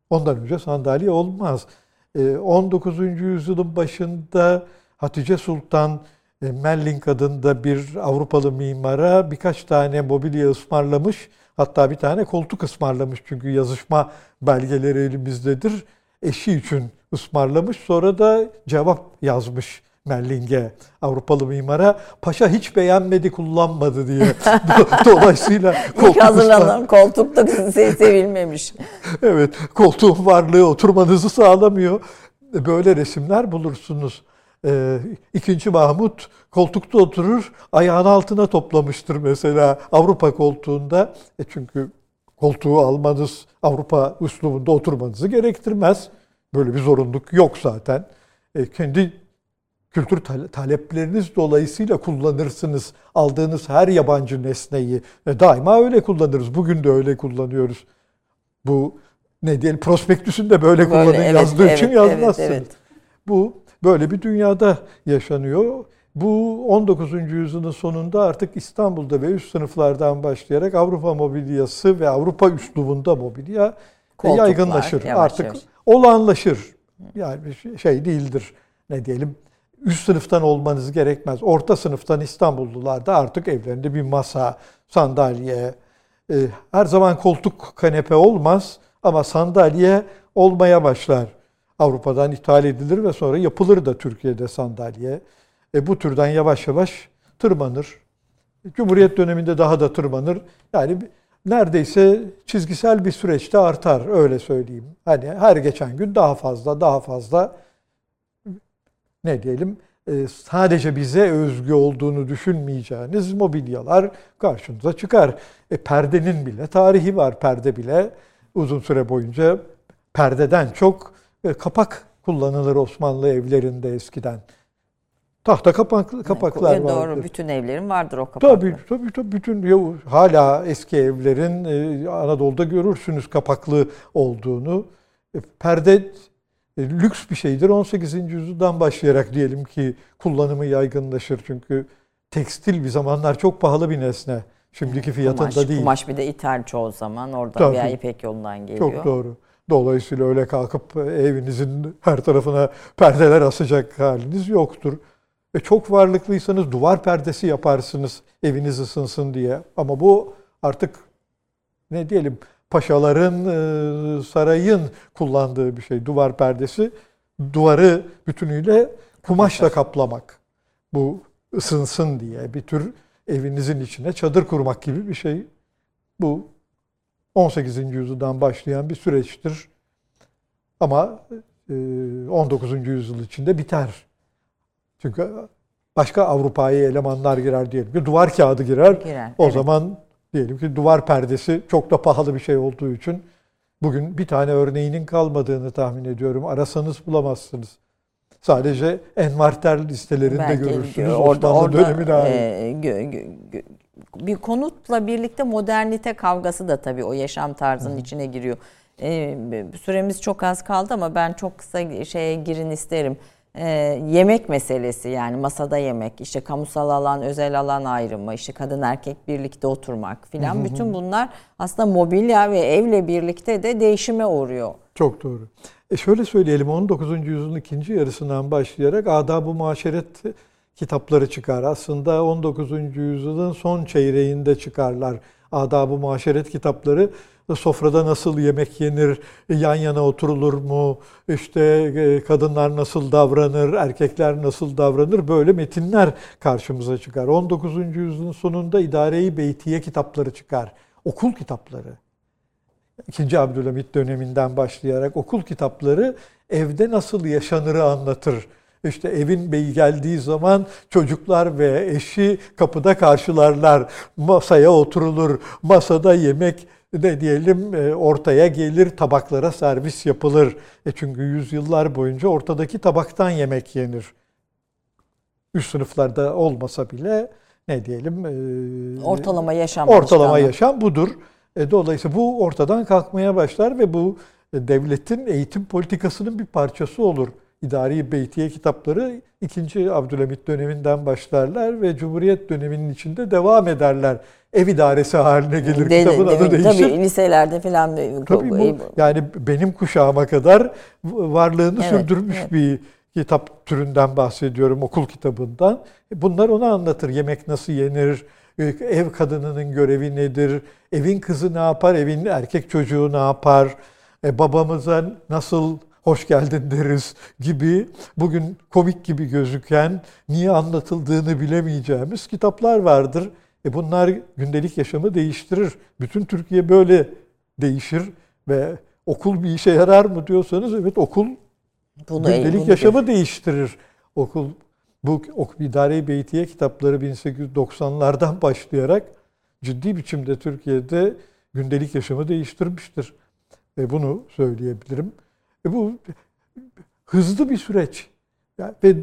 Ondan önce sandalye olmaz. Ee, 19. yüzyılın başında Hatice Sultan e, Melling adında bir Avrupalı mimara birkaç tane mobilya ısmarlamış. Hatta bir tane koltuk ısmarlamış çünkü yazışma belgeleri elimizdedir. Eşi için ısmarlamış. Sonra da cevap yazmış Melling'e, Avrupalı mimara. Paşa hiç beğenmedi, kullanmadı diye. Do- Dolayısıyla İlk koltuk ısmar- hazırlanan koltuk da se- sevilmemiş. Evet, koltuğun varlığı oturmanızı sağlamıyor. Böyle resimler bulursunuz. Ee, İkinci Mahmut koltukta oturur, ayağın altına toplamıştır mesela Avrupa koltuğunda. E çünkü koltuğu almanız Avrupa üslubunda oturmanızı gerektirmez. Böyle bir zorunluluk yok zaten. E, kendi kültür tale- talepleriniz dolayısıyla kullanırsınız. Aldığınız her yabancı nesneyi E, daima öyle kullanırız. Bugün de öyle kullanıyoruz. Bu ne diyelim prospektüsünde böyle, kullanın evet, yazdığı için evet, yazmazsınız. evet, evet. Bu böyle bir dünyada yaşanıyor. Bu 19. yüzyılın sonunda artık İstanbul'da ve üst sınıflardan başlayarak Avrupa mobilyası ve Avrupa üslubunda mobilya e, Koltuklar yaygınlaşır. yavaş artık yavaş. olağanlaşır. Yani şey- şey değildir. Ne diyelim? Üst sınıftan olmanız gerekmez. Orta sınıftan İstanbullular da artık evlerinde bir masa, sandalye, e, her zaman koltuk, kanepe olmaz ama sandalye olmaya başlar. Avrupa'dan ithal edilir ve sonra yapılır da Türkiye'de sandalye. E, bu türden yavaş yavaş tırmanır. Cumhuriyet döneminde daha da tırmanır. Yani neredeyse çizgisel bir süreçte artar öyle söyleyeyim. Hani her geçen gün daha fazla daha fazla ne diyelim e, sadece bize özgü olduğunu düşünmeyeceğiniz mobilyalar karşınıza çıkar. E, perdenin bile tarihi var. Perde bile uzun süre boyunca perdeden çok e, kapak kullanılır Osmanlı evlerinde eskiden. Tahta kapak, kapaklar E, vardır. Doğru bütün evlerin vardır o kapaklar. Tabii tabii tabii bütün ya, hala eski evlerin e, Anadolu'da görürsünüz kapaklı olduğunu. E, perde e, lüks bir şeydir. 18. yüzyıldan başlayarak diyelim ki kullanımı yaygınlaşır. Çünkü tekstil bir zamanlar çok pahalı bir nesne. Şimdiki fiyatında kumaş, değil. Kumaş bir de ithal çoğu zaman oradan Tabii. veya İpek yolundan geliyor. Çok doğru. Dolayısıyla öyle kalkıp e, evinizin her tarafına perdeler asacak haliniz yoktur. E çok varlıklıysanız duvar perdesi yaparsınız eviniz ısınsın diye. Ama bu artık ne diyelim paşaların, e, sarayın kullandığı bir şey. Duvar perdesi duvarı bütünüyle kumaşla kaplamak. Bu ısınsın diye bir tür evinizin içine çadır kurmak gibi bir şey. Bu 18. yüzyıldan başlayan bir süreçtir. Ama e, 19. yüzyıl içinde biter. Çünkü başka Avrupa'ya elemanlar girer diyelim ki duvar kağıdı girer. Girer, o evet. zaman diyelim ki duvar perdesi çok da pahalı bir şey olduğu için bugün bir tane örneğinin kalmadığını tahmin ediyorum. Arasanız bulamazsınız. Sadece envarter listelerinde Belki görürsünüz orada, Osmanlı orada dönemine ait. e, gö- gö- gö- bir konutla birlikte modernite kavgası da tabii o yaşam tarzının içine giriyor. E, süremiz çok az kaldı ama ben çok kısa şeye girin isterim. E, yemek meselesi yani masada yemek, işte kamusal alan, özel alan ayrımı, işte kadın erkek birlikte oturmak filan bütün bunlar aslında mobilya ve evle birlikte de değişime uğruyor. Çok doğru. E şöyle söyleyelim 19. yüzyılın ikinci yarısından başlayarak adab-ı muaşeret kitapları çıkar. Aslında 19. yüzyılın son çeyreğinde çıkarlar. Adab-ı muaşeret kitapları sofrada nasıl yemek yenir, yan yana oturulur mu, işte e, kadınlar nasıl davranır, erkekler nasıl davranır böyle metinler karşımıza çıkar. 19. yüzyılın sonunda idare-i beytiye kitapları çıkar. Okul kitapları. İkinci Abdülhamit döneminden başlayarak okul kitapları evde nasıl yaşanırı anlatır. İşte evin beyi geldiği zaman çocuklar ve eşi kapıda karşılarlar. Masaya oturulur. Masada yemek ne diyelim e, ortaya gelir tabaklara servis yapılır. E çünkü yüzyıllar boyunca ortadaki tabaktan yemek yenir. Üst sınıflarda olmasa bile ne diyelim e, Ortalama yaşam Ortalama yaşam budur. E, Dolayısıyla bu ortadan kalkmaya başlar ve bu devletin eğitim politikasının bir parçası olur. İdari Beytiye kitapları 2. Abdülhamit döneminden başlarlar ve Cumhuriyet döneminin içinde devam ederler. Ev idaresi haline gelir. De- Kitabın de- adı değişir. Tabii liselerde filan Tabii bu yani benim kuşağıma kadar varlığını Evet, sürdürmüş evet. bir kitap türünden bahsediyorum okul kitabından. Bunlar onu anlatır. Yemek nasıl yenir? e, Ev kadınının görevi nedir? Evin kızı ne yapar? Evin erkek çocuğu ne yapar? E, babamıza nasıl hoş geldin deriz gibi bugün komik gibi gözüken niye anlatıldığını bilemeyeceğimiz kitaplar vardır. E bunlar gündelik yaşamı değiştirir. Bütün Türkiye böyle değişir ve okul bir işe yarar mı diyorsanız evet okul bunu, gündelik bunu yaşamı değiştirir. Okul bu İdare-i Beytiye kitapları 1890'lardan başlayarak ciddi biçimde Türkiye'de gündelik yaşamı değiştirmiştir. Ve bunu söyleyebilirim. E bu hızlı bir süreç. Yani ve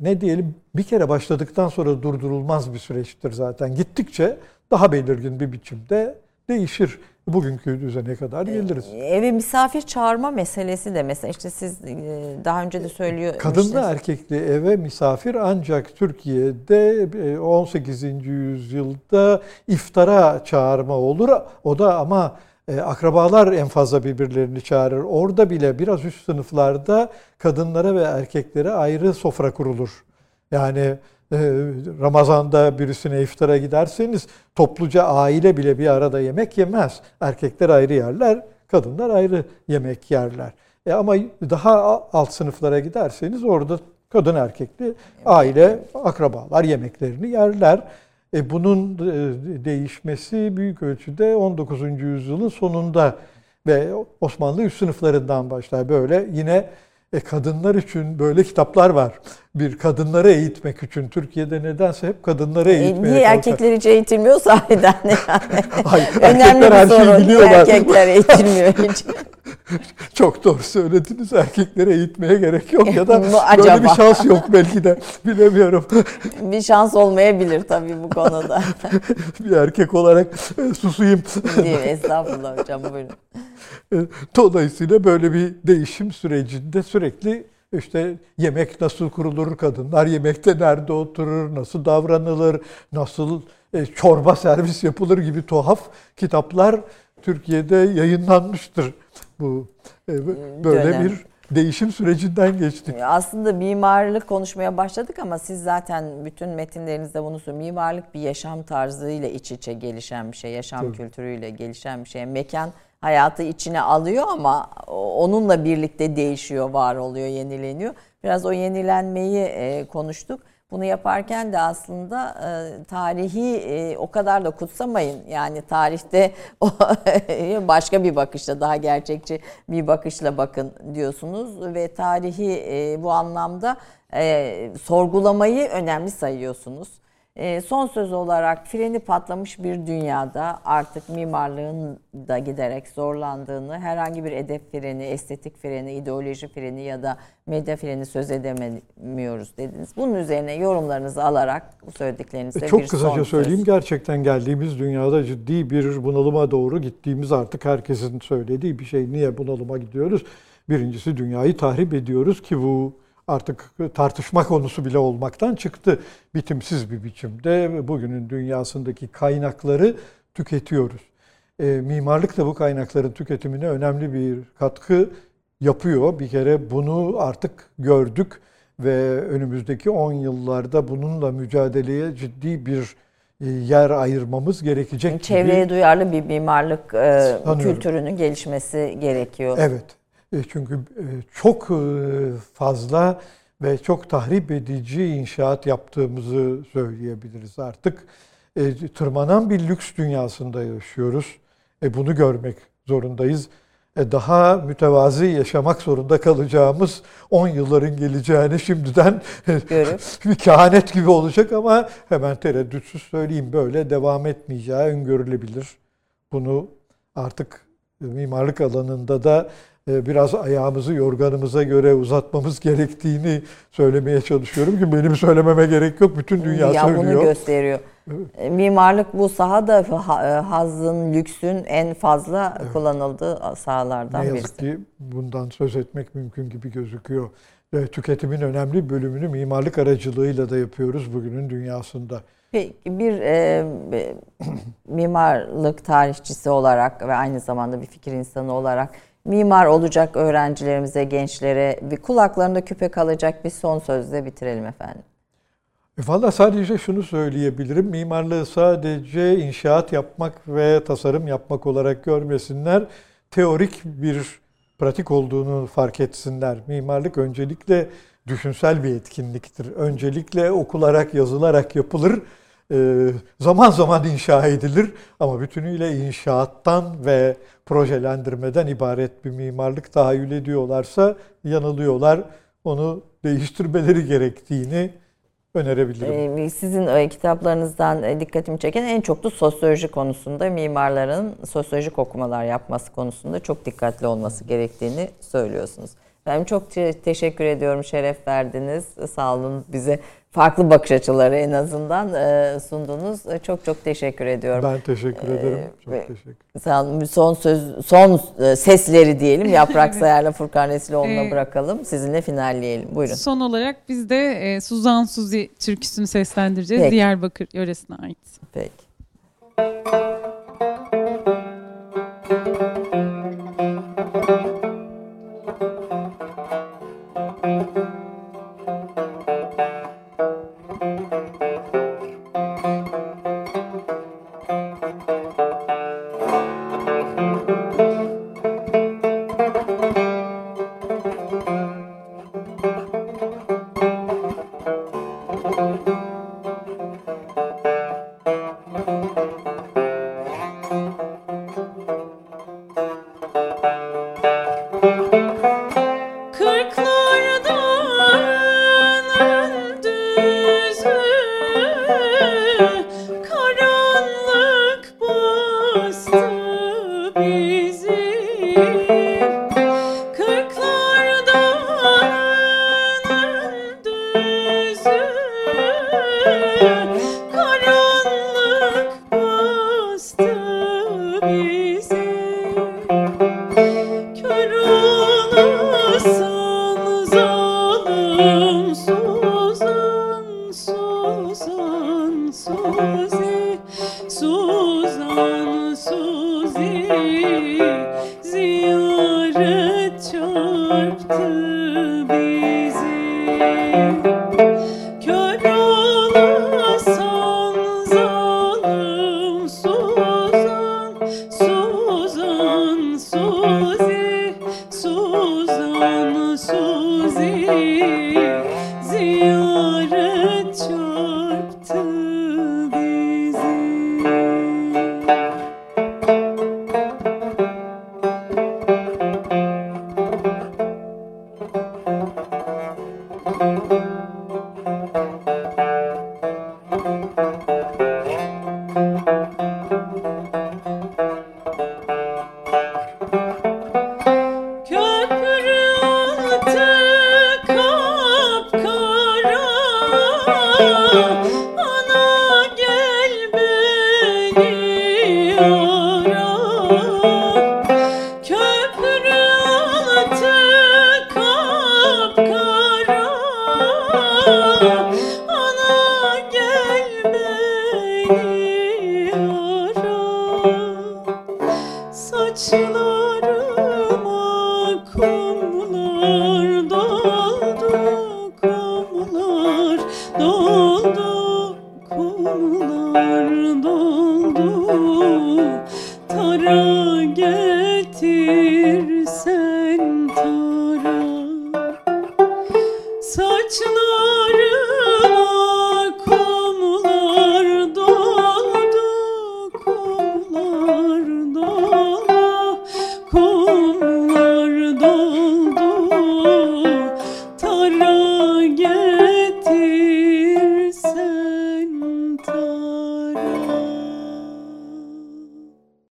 ne diyelim bir kere başladıktan sonra durdurulmaz bir süreçtir zaten. Gittikçe daha belirgin bir biçimde değişir. Bugünkü düzene kadar geliriz. Eve misafir çağırma meselesi de mesela işte siz e, daha önce de söylüyor. Kadınlı erkekli eve misafir ancak Türkiye'de e, 18. yüzyılda iftara çağırma olur. O da ama e, akrabalar en fazla birbirlerini çağırır. Orada bile biraz üst sınıflarda kadınlara ve erkeklere ayrı sofra kurulur. Yani e, Ramazan'da birisine iftara giderseniz topluca aile bile bir arada yemek yemez. Erkekler ayrı yerler, kadınlar ayrı yemek yerler. E ama daha alt sınıflara giderseniz orada kadın erkekli aile, akrabalar yemeklerini yerler. E bunun e, değişmesi büyük ölçüde 19. yüzyılın sonunda ve Osmanlı üst sınıflarından başlar. Böyle yine e, kadınlar için böyle kitaplar var. Bir kadınları eğitmek için Türkiye'de nedense hep kadınları E, eğitmeye niye erkekler hiç eğitilmiyor sahiden yani. Hayır, Önemli erkekler her bir şeyi biliyorlar. erkekler eğitilmiyor hiç? Çok doğru söylediniz. Erkekleri eğitmeye gerek yok ya da böyle bir şans yok belki de. Bilemiyorum. bir şans olmayabilir tabii bu konuda. bir erkek olarak e, susayım. Değil, estağfurullah hocam buyurun. E, Dolayısıyla böyle bir değişim sürecinde sürekli işte yemek nasıl kurulur, kadınlar yemekte nerede oturur, nasıl davranılır, nasıl e, çorba servis yapılır gibi tuhaf kitaplar Türkiye'de yayınlanmıştır. Bu e, böyle dönem. bir değişim sürecinden geçtik. Aslında mimarlık konuşmaya başladık ama siz zaten bütün metinlerinizde bunu söylüyorsunuz. Mimarlık bir yaşam tarzıyla iç içe gelişen bir şey, yaşam kültürüyle gelişen bir şey. Mekan hayatı içine alıyor ama onunla birlikte değişiyor, var oluyor, yenileniyor. Biraz o yenilenmeyi e, konuştuk. Bunu yaparken de aslında e, tarihi e, o kadar da kutsamayın. Yani tarihte başka bir bakışla daha gerçekçi bir bakışla bakın diyorsunuz ve tarihi bu anlamda sorgulamayı önemli sayıyorsunuz. E, son söz olarak freni patlamış bir dünyada artık mimarlığın da giderek zorlandığını, herhangi bir edep freni, estetik freni, ideoloji freni ya da medya freni söz edemiyoruz dediniz. Bunun üzerine yorumlarınızı alarak bu söylediklerinizde e, Çok bir kısaca son söyleyeyim. söz. Gerçekten geldiğimiz dünyada ciddi bir bunalıma doğru gittiğimiz artık herkesin söylediği bir şey. Niye bunalıma gidiyoruz? Birincisi dünyayı tahrip ediyoruz ki bu artık tartışma konusu bile olmaktan çıktı. Bitimsiz bir biçimde bugünün dünyasındaki kaynakları tüketiyoruz. E, mimarlık da bu kaynakların tüketimine önemli bir katkı yapıyor. Bir kere bunu artık gördük ve önümüzdeki 10 yıllarda bununla mücadeleye ciddi bir e, yer ayırmamız gerekecek Çevreye gibi. duyarlı bir mimarlık e, kültürünün gelişmesi gerekiyor. Evet. E, Çünkü e, çok e, fazla ve çok tahrip edici inşaat yaptığımızı söyleyebiliriz artık. Tırmanan bir lüks dünyasında yaşıyoruz. Bunu görmek zorundayız. Daha mütevazi yaşamak zorunda kalacağımız 10 yılların geleceğini şimdiden bir kehanet gibi olacak ama hemen tereddütsüz söyleyeyim böyle devam etmeyeceği öngörülebilir. Bunu artık mimarlık alanında da biraz ayağımızı yorganımıza göre uzatmamız gerektiğini söylemeye çalışıyorum ki benim söylememe gerek yok. Bütün dünya ya söylüyor. bunu gösteriyor. E, Mimarlık bu sahada ha- e, hazın, lüksün en fazla kullanıldığı sahalardan ne yazık birisi. ki bundan söz etmek mümkün gibi gözüküyor. Tüketimin önemli bölümünü mimarlık aracılığıyla da yapıyoruz bugünün dünyasında. Peki bir e, mimarlık tarihçisi olarak ve aynı zamanda bir fikir insanı olarak mimar olacak öğrencilerimize, gençlere bir kulaklarında küpe kalacak bir son sözle bitirelim efendim. E Valla sadece şunu söyleyebilirim. Mimarlığı sadece inşaat yapmak ve tasarım yapmak olarak görmesinler. Teorik bir pratik olduğunu fark etsinler. Mimarlık öncelikle düşünsel bir etkinliktir. Öncelikle okularak, yazılarak yapılır. Ee, zaman zaman inşa edilir ama bütünüyle inşaattan ve projelendirmeden ibaret bir mimarlık tahayyül ediyorlarsa yanılıyorlar. Onu değiştirmeleri gerektiğini önerebilirim. Ee, Sizin e, kitaplarınızdan e, dikkatimi çeken en çok da sosyoloji konusunda mimarların sosyolojik okumalar yapması konusunda çok dikkatli olması gerektiğini söylüyorsunuz. Ben çok te- teşekkür ediyorum, şeref verdiniz. Sağ olun bize farklı bakış açıları en azından e, sundunuz. E, Çok çok teşekkür ediyorum. Ben teşekkür ederim. Çok teşekkür Sağ olun. Son söz, son e, sesleri diyelim. Yaprak Sayar'la Furkan Esiloğlu'na Ee, bırakalım. Sizinle finalleyelim. Buyurun. Son olarak biz de e, Suzan Suzi türküsünü seslendireceğiz. Peki. Diyarbakır yöresine ait. Peki.